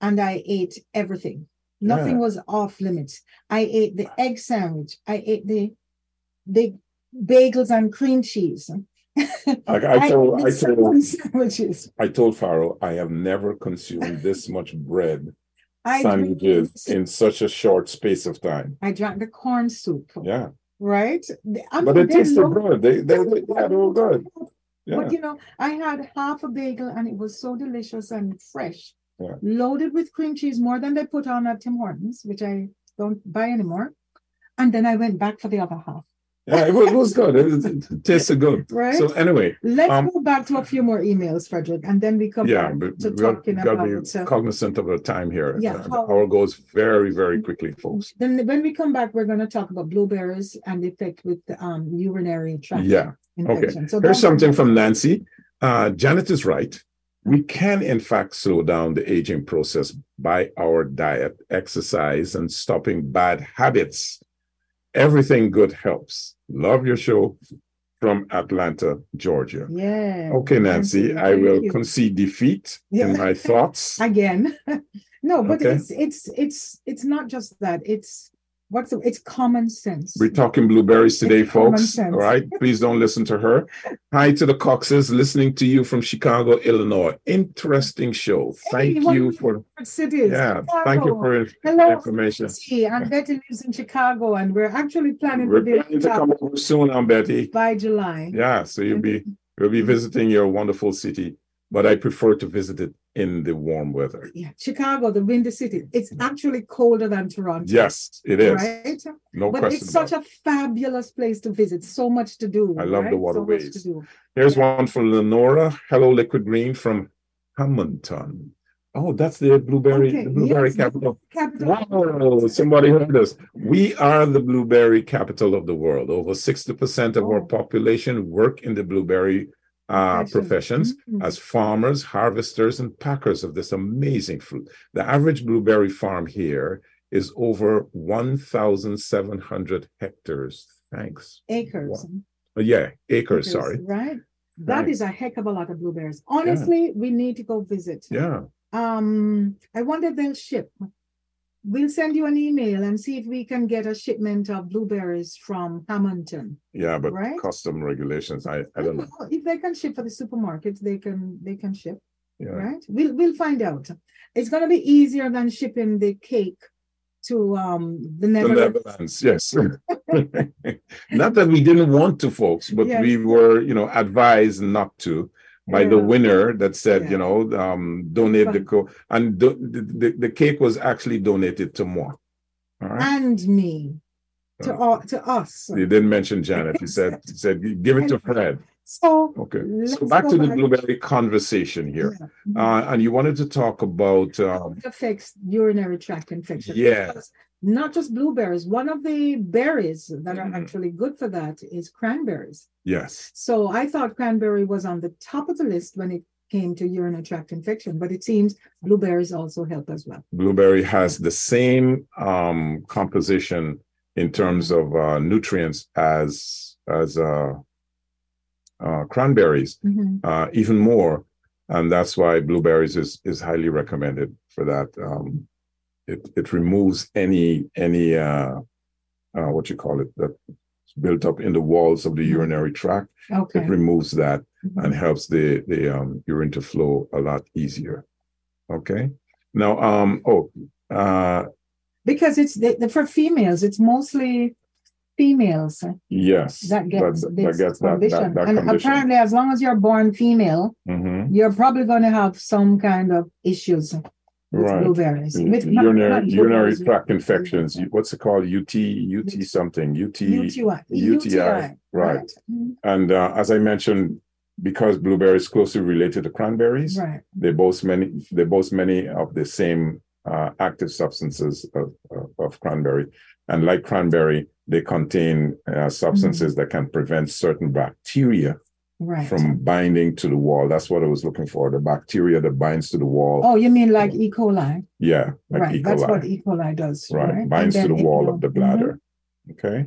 and I ate everything. Nothing Yeah. was off limits. I ate the egg sandwich. I ate the the bagels and cream cheese. Like I told, ate I told, sandwiches. I told Pharaoh, I have never consumed this much bread sandwiches in such a short space of time. I drank the corn soup. Yeah, Right? I but it tasted good. They, they, they, yeah, they were good. Yeah, But you know, I had half a bagel and it was so delicious and fresh, Yeah. loaded with cream cheese, more than they put on at Tim Hortons, which I don't buy anymore. And then I went back for the other half. yeah, it was, it was good. It, it, it tasted good. Right? So anyway, Let's um, go back to a few more emails, Frederick, and then we come yeah, back to talking got to about. be uh, cognizant of the time here. Yeah, Uh, the hour goes very, very quickly, folks. then when we come back, we're going to talk about blueberries and the effect with um, urinary tract Yeah. infection. So Here's something from Nancy. Uh, Janet is right. We can, in fact, slow down the aging process by our diet, exercise, and stopping bad habits. Everything good helps. Love your show from Atlanta, Georgia. Yeah. Okay, Nancy, I will you. concede defeat Yeah. in my thoughts. again. no, but Okay. it's it's it's it's not just that. It's what's the, it's common sense. We're talking blueberries today, It's folks. All right. Please don't listen to her. Hi to the Coxes, listening to you from Chicago, Illinois. Interesting show. Thank Hey, you for cities. yeah. Thank you for the Hello, information. Betty. And Betty lives in Chicago, and we're actually planning We're to be planning to come over soon, I'm Betty. by July. Yeah, so you'll be you'll be visiting your wonderful city, but I prefer to visit it in the warm weather. Yeah, Chicago, the windy city. It's mm. actually colder than Toronto. Yes, it is. Right? No but question. But it's such a fabulous place to visit. So much to do. I love the right? So much waterways. to do. Here's one for Lenora. Hello, Liquid Green from Hamilton. Oh, that's the blueberry, Okay, the blueberry yes, capital. Capital. Wow, somebody heard us. We are the blueberry capital of the world. Over 60% of our Oh. population work in the blueberry uh, Profession. professions Mhm. as farmers, harvesters, and packers of this amazing fruit. The average blueberry farm here is over 1,700 hectares. Thanks. Acres. Uh, yeah, acres, acres, sorry. Right. That Right. is a heck of a lot of blueberries. Honestly, we need to go visit. Yeah. Um, I wonder if they'll ship. We'll send you an email and see if we can get a shipment of blueberries from Hamilton. Yeah, but Right? custom regulations, I, I don't know. If they can ship for the supermarket, they can they can ship, Yeah. right? We'll we'll find out. It's gonna be easier than shipping the cake to um the The Netherlands. Netherlands, yes. Not that we didn't want to, folks, but Yes. we were, you know, advised not to by the winner that said, Yeah. you know, um, donate the co and do, the, the, cake was actually donated to moi. All right. And me. To Uh, all to us. He didn't mention Janet. He said, he said, give it to Fred. So Okay. So back to the back. blueberry conversation here. yeah. Uh, and you wanted to talk about, um, affects urinary tract infection. Yeah. Not just blueberries. One of the berries that are Mhm. actually good for that is cranberries. yes, So I thought cranberry was on the top of the list when it came to urinary tract infection, but it seems blueberries also help as well. blueberry has the same um, composition in terms of uh, nutrients as as uh, uh, cranberries, Mhm. uh, even more, and that's why blueberries is is highly recommended for that. Um, it it removes any any uh, uh, what you call it that's built up in the walls of the Mhm. urinary tract. Okay. It removes that Mhm. and helps the the um, urine to flow a lot easier. Okay. Now, um, oh, uh, because it's the, the for females, it's mostly females yes, that gets that, this that gets that, condition. that, that and condition. apparently, as long as you're born female, Mhm. you're probably going to have some kind of issues with Right. blueberries. With, urinary not urinary blueberries, tract infections. What's it called? UT UT something. UT UTI. UTI, right. Mhm. And uh, as I mentioned, because blueberry is closely related to cranberries, Right. they boast many they boast many of the same uh, active substances of, of, of cranberry. And like cranberry, they contain uh, substances that can prevent certain bacteria Right. from binding to the wall. That's what I was looking for. The bacteria that binds to the wall. oh, you mean like E. coli? Yeah, like right. E. That's coli. what E. coli does. right. Right. Binds to the wall will- of the Mhm. bladder. Okay.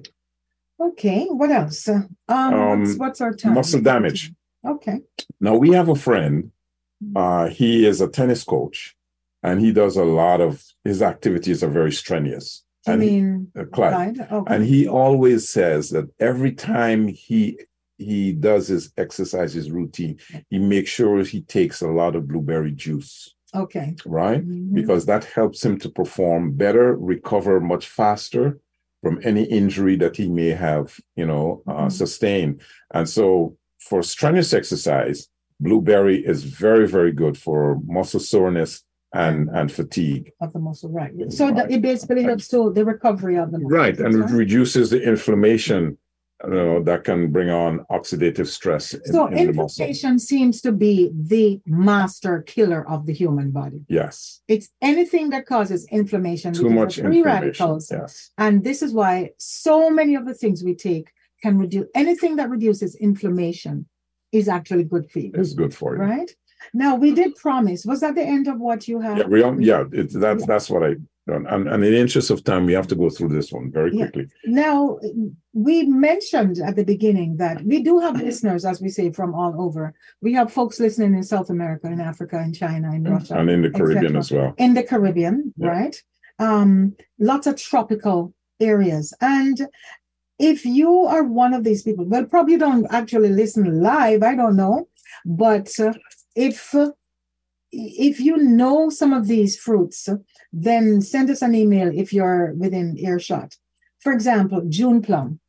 Okay. What else? Uh, Um, what's, Um, what's our time? muscle damage. Okay. Now we have a friend. Uh, he is a tennis coach, and he does a lot of his activities are very strenuous. You and he- mean uh, Clyde. Clyde? Okay. and he always says that every time he he does his exercises routine, he makes sure he takes a lot of blueberry juice, okay. right? Mhm. Because that helps him to perform better, recover much faster from any injury that he may have, you know, uh, Mhm. sustained. And so, for strenuous exercise, blueberry is very, very good for muscle soreness and and fatigue. Of the muscle, right. So that Right. it basically helps to the recovery of the muscle. Right, and it reduces the inflammation, you know, that can bring on oxidative stress in, So in the inflammation seems to be the master killer of the human body. Yes, It's anything that causes inflammation. too much free inflammation. radicals. Yes, And this is why so many of the things we take can reduce anything that reduces inflammation is actually good for you. it's good for you. Right? Now we did promise. Was that the end of what you had? Yeah, we yeah, it's that's that's what I done. And, and in the interest of time, we have to go through this one very Yeah. quickly. Now, we mentioned at the beginning that we do have listeners, as we say, from all over. We have folks listening in South America, in Africa, in China, in Russia, And in the Caribbean as well. in the Caribbean, Yeah. right? Um, lots of tropical areas. And if you are one of these people, well, probably don't actually listen live, I don't know. But uh, if if you know some of these fruits, then send us an email if you're within earshot. For example, June plum.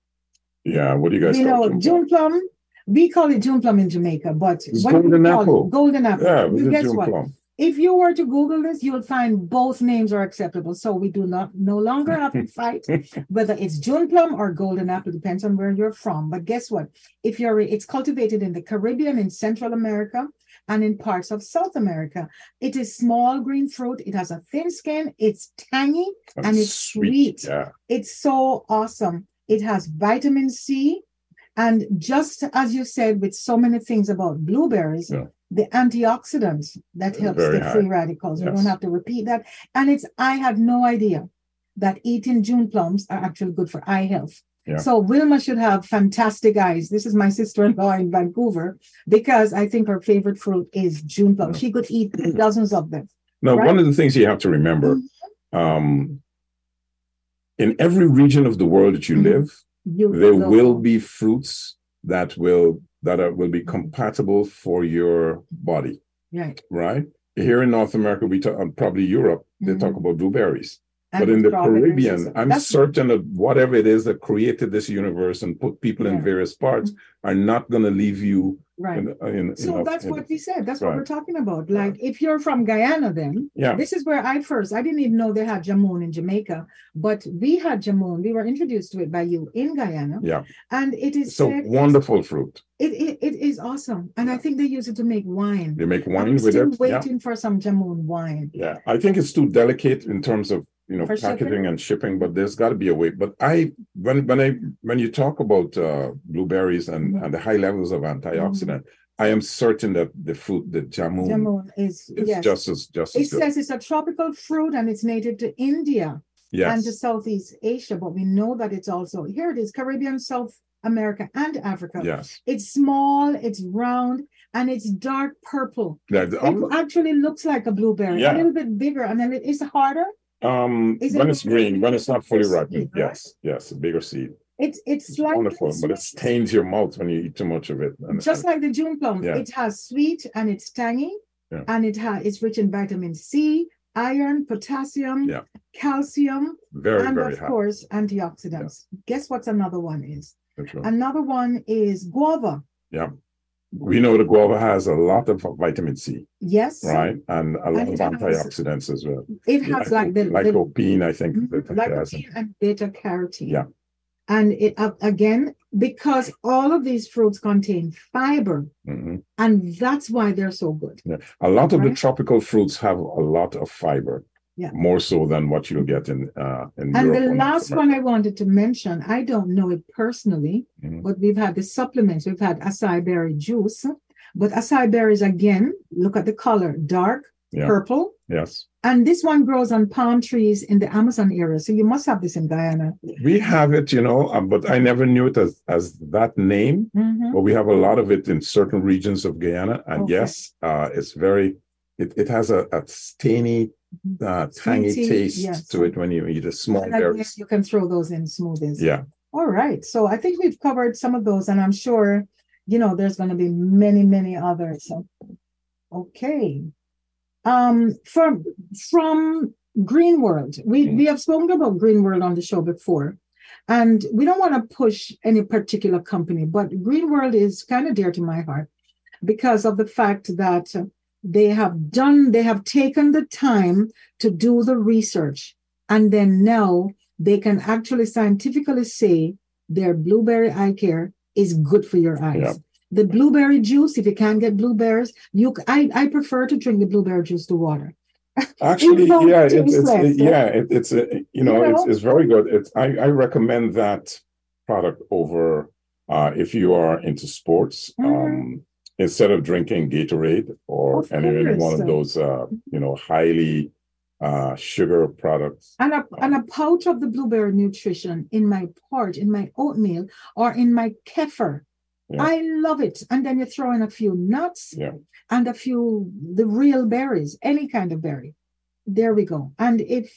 Yeah, what do you guys you know, it? June plum. We call it June plum in Jamaica, but It's what do we golden call it? apple. Golden apple. Yeah, the guess June what? plum. If you were to Google this, you'll find both names are acceptable. So we do not no longer have to fight whether it's June plum or golden apple, depends on where you're from. But guess what? If you're it's cultivated in the Caribbean, in Central America, and in parts of South America. It is small green fruit. It has a thin skin. It's tangy and it's sweet. Yeah, It's so awesome. It has vitamin C. And just as you said, with so many things about blueberries, Yeah. the antioxidants that helps Very the high. free radicals. We don't have to repeat that. And it's, I had no idea that eating June plums are actually good for eye health. Yeah. So Wilma should have fantastic eyes. This is my sister-in-law in Vancouver because I think her favorite fruit is June plum. She could eat dozens of them. Now, Right. one of the things you have to remember um, in every region of the world that you Mhm. live, You there will be fruits that will that are, will be compatible for your body, right. right? Here in North America, we talk, and probably Europe, they Mhm. talk about blueberries. But in the Caribbean, I'm that's- certain that whatever it is that created this universe and put people Yeah. in various parts mm-hmm. are not going to leave you right. in, in, in So that's what we said. That's what we're talking about. Like if you're from Guyana, then yeah. this is where I first I didn't even know they had jamun in Jamaica, but we had jamun. We were introduced to it by you in Guyana, Yeah. and it is So wonderful fruit. It, it it is awesome, and I think they use it to make wine. They make I'm wine with still it. Yeah. waiting for some jamun wine. Yeah, I think it's too delicate in terms of you know For shipping? packaging and shipping, but there's got to be a way. But I when when I when you talk about uh, blueberries and Mhm. and the high levels of antioxidant, I am certain that the fruit, the jamun, Jamun is is yes. just as just it as good. says it's a tropical fruit and it's native to India and to Southeast Asia, but we know that it's also here. It is Caribbean, South America, and Africa. yes. It's small, it's round, and it's dark purple. Yeah, the- It actually looks like a blueberry, Yeah. a little bit bigger, and then it is harder. Um, Is it when it's bigger? green, when it's not fully ripened, seed, right? yes, yes, a bigger seed. It's it's It's like wonderful, but it stains your mouth when you eat too much of it. And, just like the June plum. Yeah. It has sweet and it's tangy, Yeah. and it has it's rich in vitamin C, iron, potassium, Yeah. calcium, Very, and very of high. course antioxidants. Guess what's another one is? Another one is guava. We know the guava has a lot of vitamin C, Yes, right? And a lot And of it has- antioxidants as well. it has like the, lycopene, I think. Mhm, has. lycopene and beta carotene. Yeah. And it uh, again because all of these fruits contain fiber, Mhm. and that's why they're so good. A lot of the tropical fruits have a lot of fiber. Yeah. More so than what you'll get in uh in And Europe the last one I wanted to mention, I don't know it personally, Mhm. but we've had the supplements. We've had acai berry juice, but acai berries again, look at the color, dark Yeah. purple. Yes. And this one grows on palm trees in the Amazon area. So you must have this in Guyana. We have it, you know, uh, but I never knew it as as that name. Mhm. But we have a lot of it in certain regions of Guyana, and Okay. yes, uh, it's very. It, it has a, a stainy, uh, tangy Sweetie, taste yes. to it when you eat a small again, berries. you can throw those in smoothies. Yeah, All right. So I think we've covered some of those, and I'm sure, you know, there's going to be many, many others. Okay. Um, from from Green World, we Mhm. we have spoken about Green World on the show before, and we don't want to push any particular company, but Green World is kind of dear to my heart because of the fact that they have done, they have taken the time to do the research, and then now they can actually scientifically say their blueberry eye care is good for your eyes. Yeah. The blueberry juice, if you can't get blueberries, you I, I prefer to drink the blueberry juice to water. actually, yeah, it it, it's less, it- yeah, it, it's a, you know, You it's know? it's very good. It's I I recommend that product over uh if you are into sports. Mhm. Um, instead of drinking Gatorade or Of any, one of those uh you know highly uh sugar products. And a, and a pouch of the blueberry nutrition in my porridge, in my oatmeal, or in my kefir. Yeah. I love it. And then you throw in a few nuts Yeah. and a few the real berries, any kind of berry. There we go. And if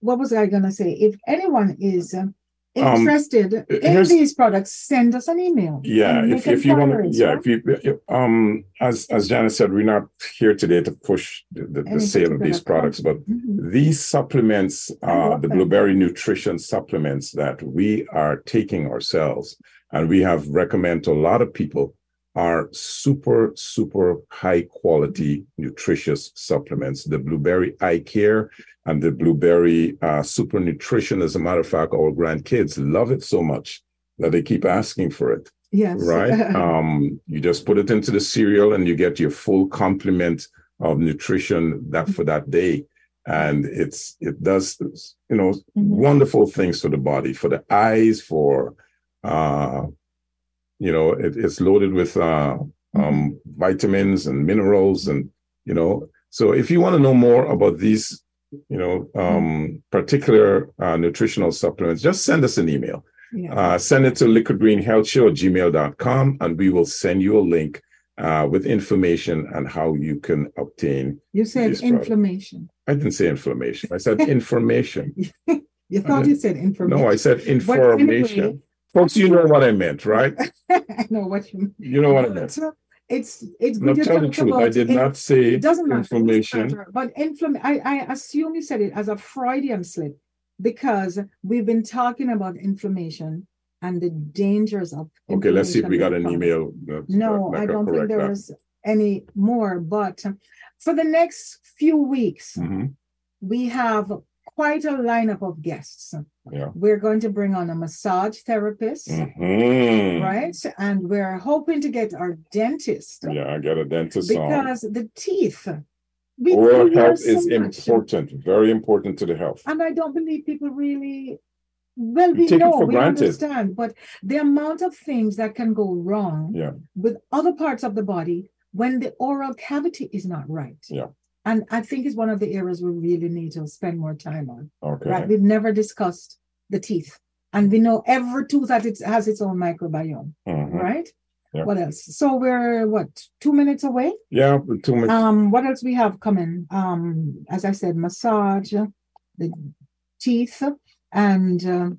what was I gonna say? If anyone is uh, Um, interested in these products, send us an email. Yeah, if, if you want to, yeah, right? if you, if, um, as as Janice said, we're not here today to push the, the, the sale of these products, but Mhm. these supplements, love the blueberry nutrition supplements that we are taking ourselves, and we have recommend to a lot of people, are super super high quality nutritious supplements. The blueberry eye care and the blueberry uh, super nutrition. As a matter of fact, our grandkids love it so much that they keep asking for it Yes. right? um, you just put it into the cereal and you get your full complement of nutrition that for that day. And it's it does you know Mhm. wonderful things for the body, for the eyes, for uh you know, it, it's loaded with uh um vitamins and minerals and you know, so if you want to know more about these you know um particular uh, nutritional supplements just send us an email yeah. uh, send it to liquidgreenhealthshow at gmail.com and we will send you a link uh, with information on how you can obtain. you said this product. inflammation. I didn't say inflammation. I said information. You thought you said information. No, I said information. anyway, Folks, you know what I meant, right? I know what you mean. You know what I meant. It's it's No, good to tell the truth. I did in- not say It doesn't information. matter. But inflamm I, I assume you said it as a Freudian slip because we've been talking about inflammation and the dangers of Okay, let's see if we got an email. that- No, that I don't think there that. was any more. But for the next few weeks, Mhm. we have quite a lineup of guests. Yeah. We're going to bring on a massage therapist, Mhm. right? And we're hoping to get our dentist Yeah, I got a dentist on. because the teeth. Oral health so is much. important, very important to the health. And I don't believe people really. Well, We we take it know, we granted. understand, but the amount of things that can go wrong Yeah. with other parts of the body when the oral cavity is not right. Yeah. And I think it's one of the areas we really need to spend more time on. Okay. Right. We've never discussed the teeth. And we know every tooth that it has its own microbiome, Mhm. right? What else? So we're what two minutes away? Yeah, too much. Um, what else we have coming? Um, as I said, massage, the teeth, and uh,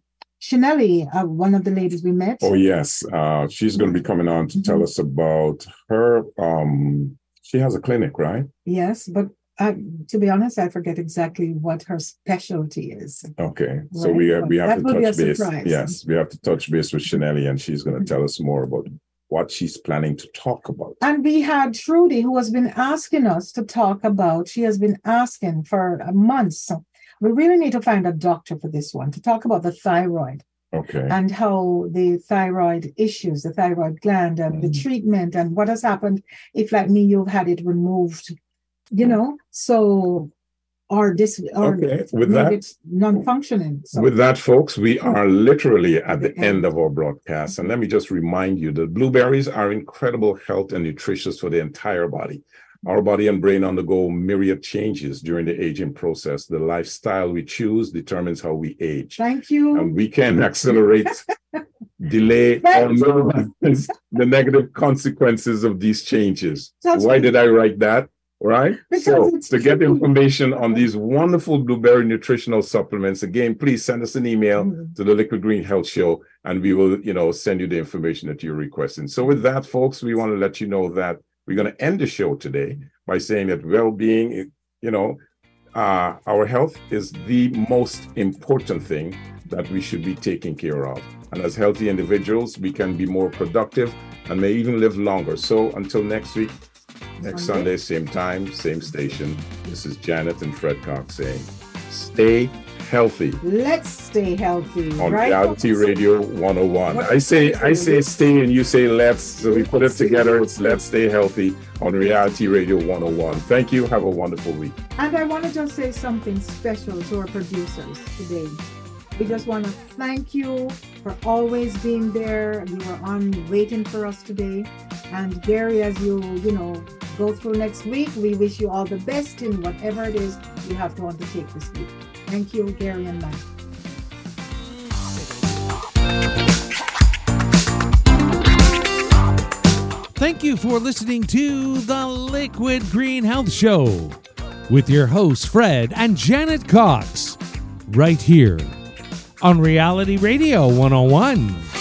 Chanelli, uh, one of the ladies we met. Oh yes, uh, she's going to be coming on to tell Mhm. us about her. Um, she has a clinic, right? Yes, but Uh, to be honest, I forget exactly what her specialty is. Okay, so we have, we have that to will be a touch base. surprise. Yes, we have to touch base with Chanelli, and she's going to tell us more about what she's planning to talk about. And we had Trudy, who has been asking us to talk about, she has been asking for months. So we really need to find a doctor for this one to talk about the thyroid Okay, and how the thyroid issues, the thyroid gland, and the Mhm. treatment, and what has happened if, like me, you've had it removed, you know? So, or this, or okay. With that, it's non-functioning. So With that, folks, we are literally at the end of our broadcast. And let me just remind you that blueberries are incredible health and nutritious for the entire body. Our body and brain undergo myriad changes during the aging process. The lifestyle we choose determines how we age. thank you. And we can accelerate, delay, or minimize the negative consequences of these changes. That's Why did I write that? Right? Because So to get information on these wonderful blueberry nutritional supplements, again, please send us an email Mhm. to the Liquid Green Health Show, and we will, you know, send you the information that you're requesting. So with that, folks, we want to let you know that we're going to end the show today by saying that well-being, you know, uh, our health is the most important thing that we should be taking care of. And as healthy individuals, we can be more productive and may even live longer. So until next week, next Sunday. Sunday, same time, same station. This is Janet and Fred Cox saying, stay healthy Let's stay healthy, on right? Reality? Radio 101. What- I say I say stay and you say let's. So we put it together. It's let's stay healthy on Reality Radio 101. Thank you. Have a wonderful week. And I want to just say something special to our producers today. We just want to thank you for always being there. You were on waiting for us today. And Gary, as you, you know, go through next week, we wish you all the best in whatever it is you have to undertake this week. Thank you, Gary and Mike. Thank you for listening to the Liquid Green Health Show with your hosts, Fred and Janet Cox, right here on Reality Radio 101.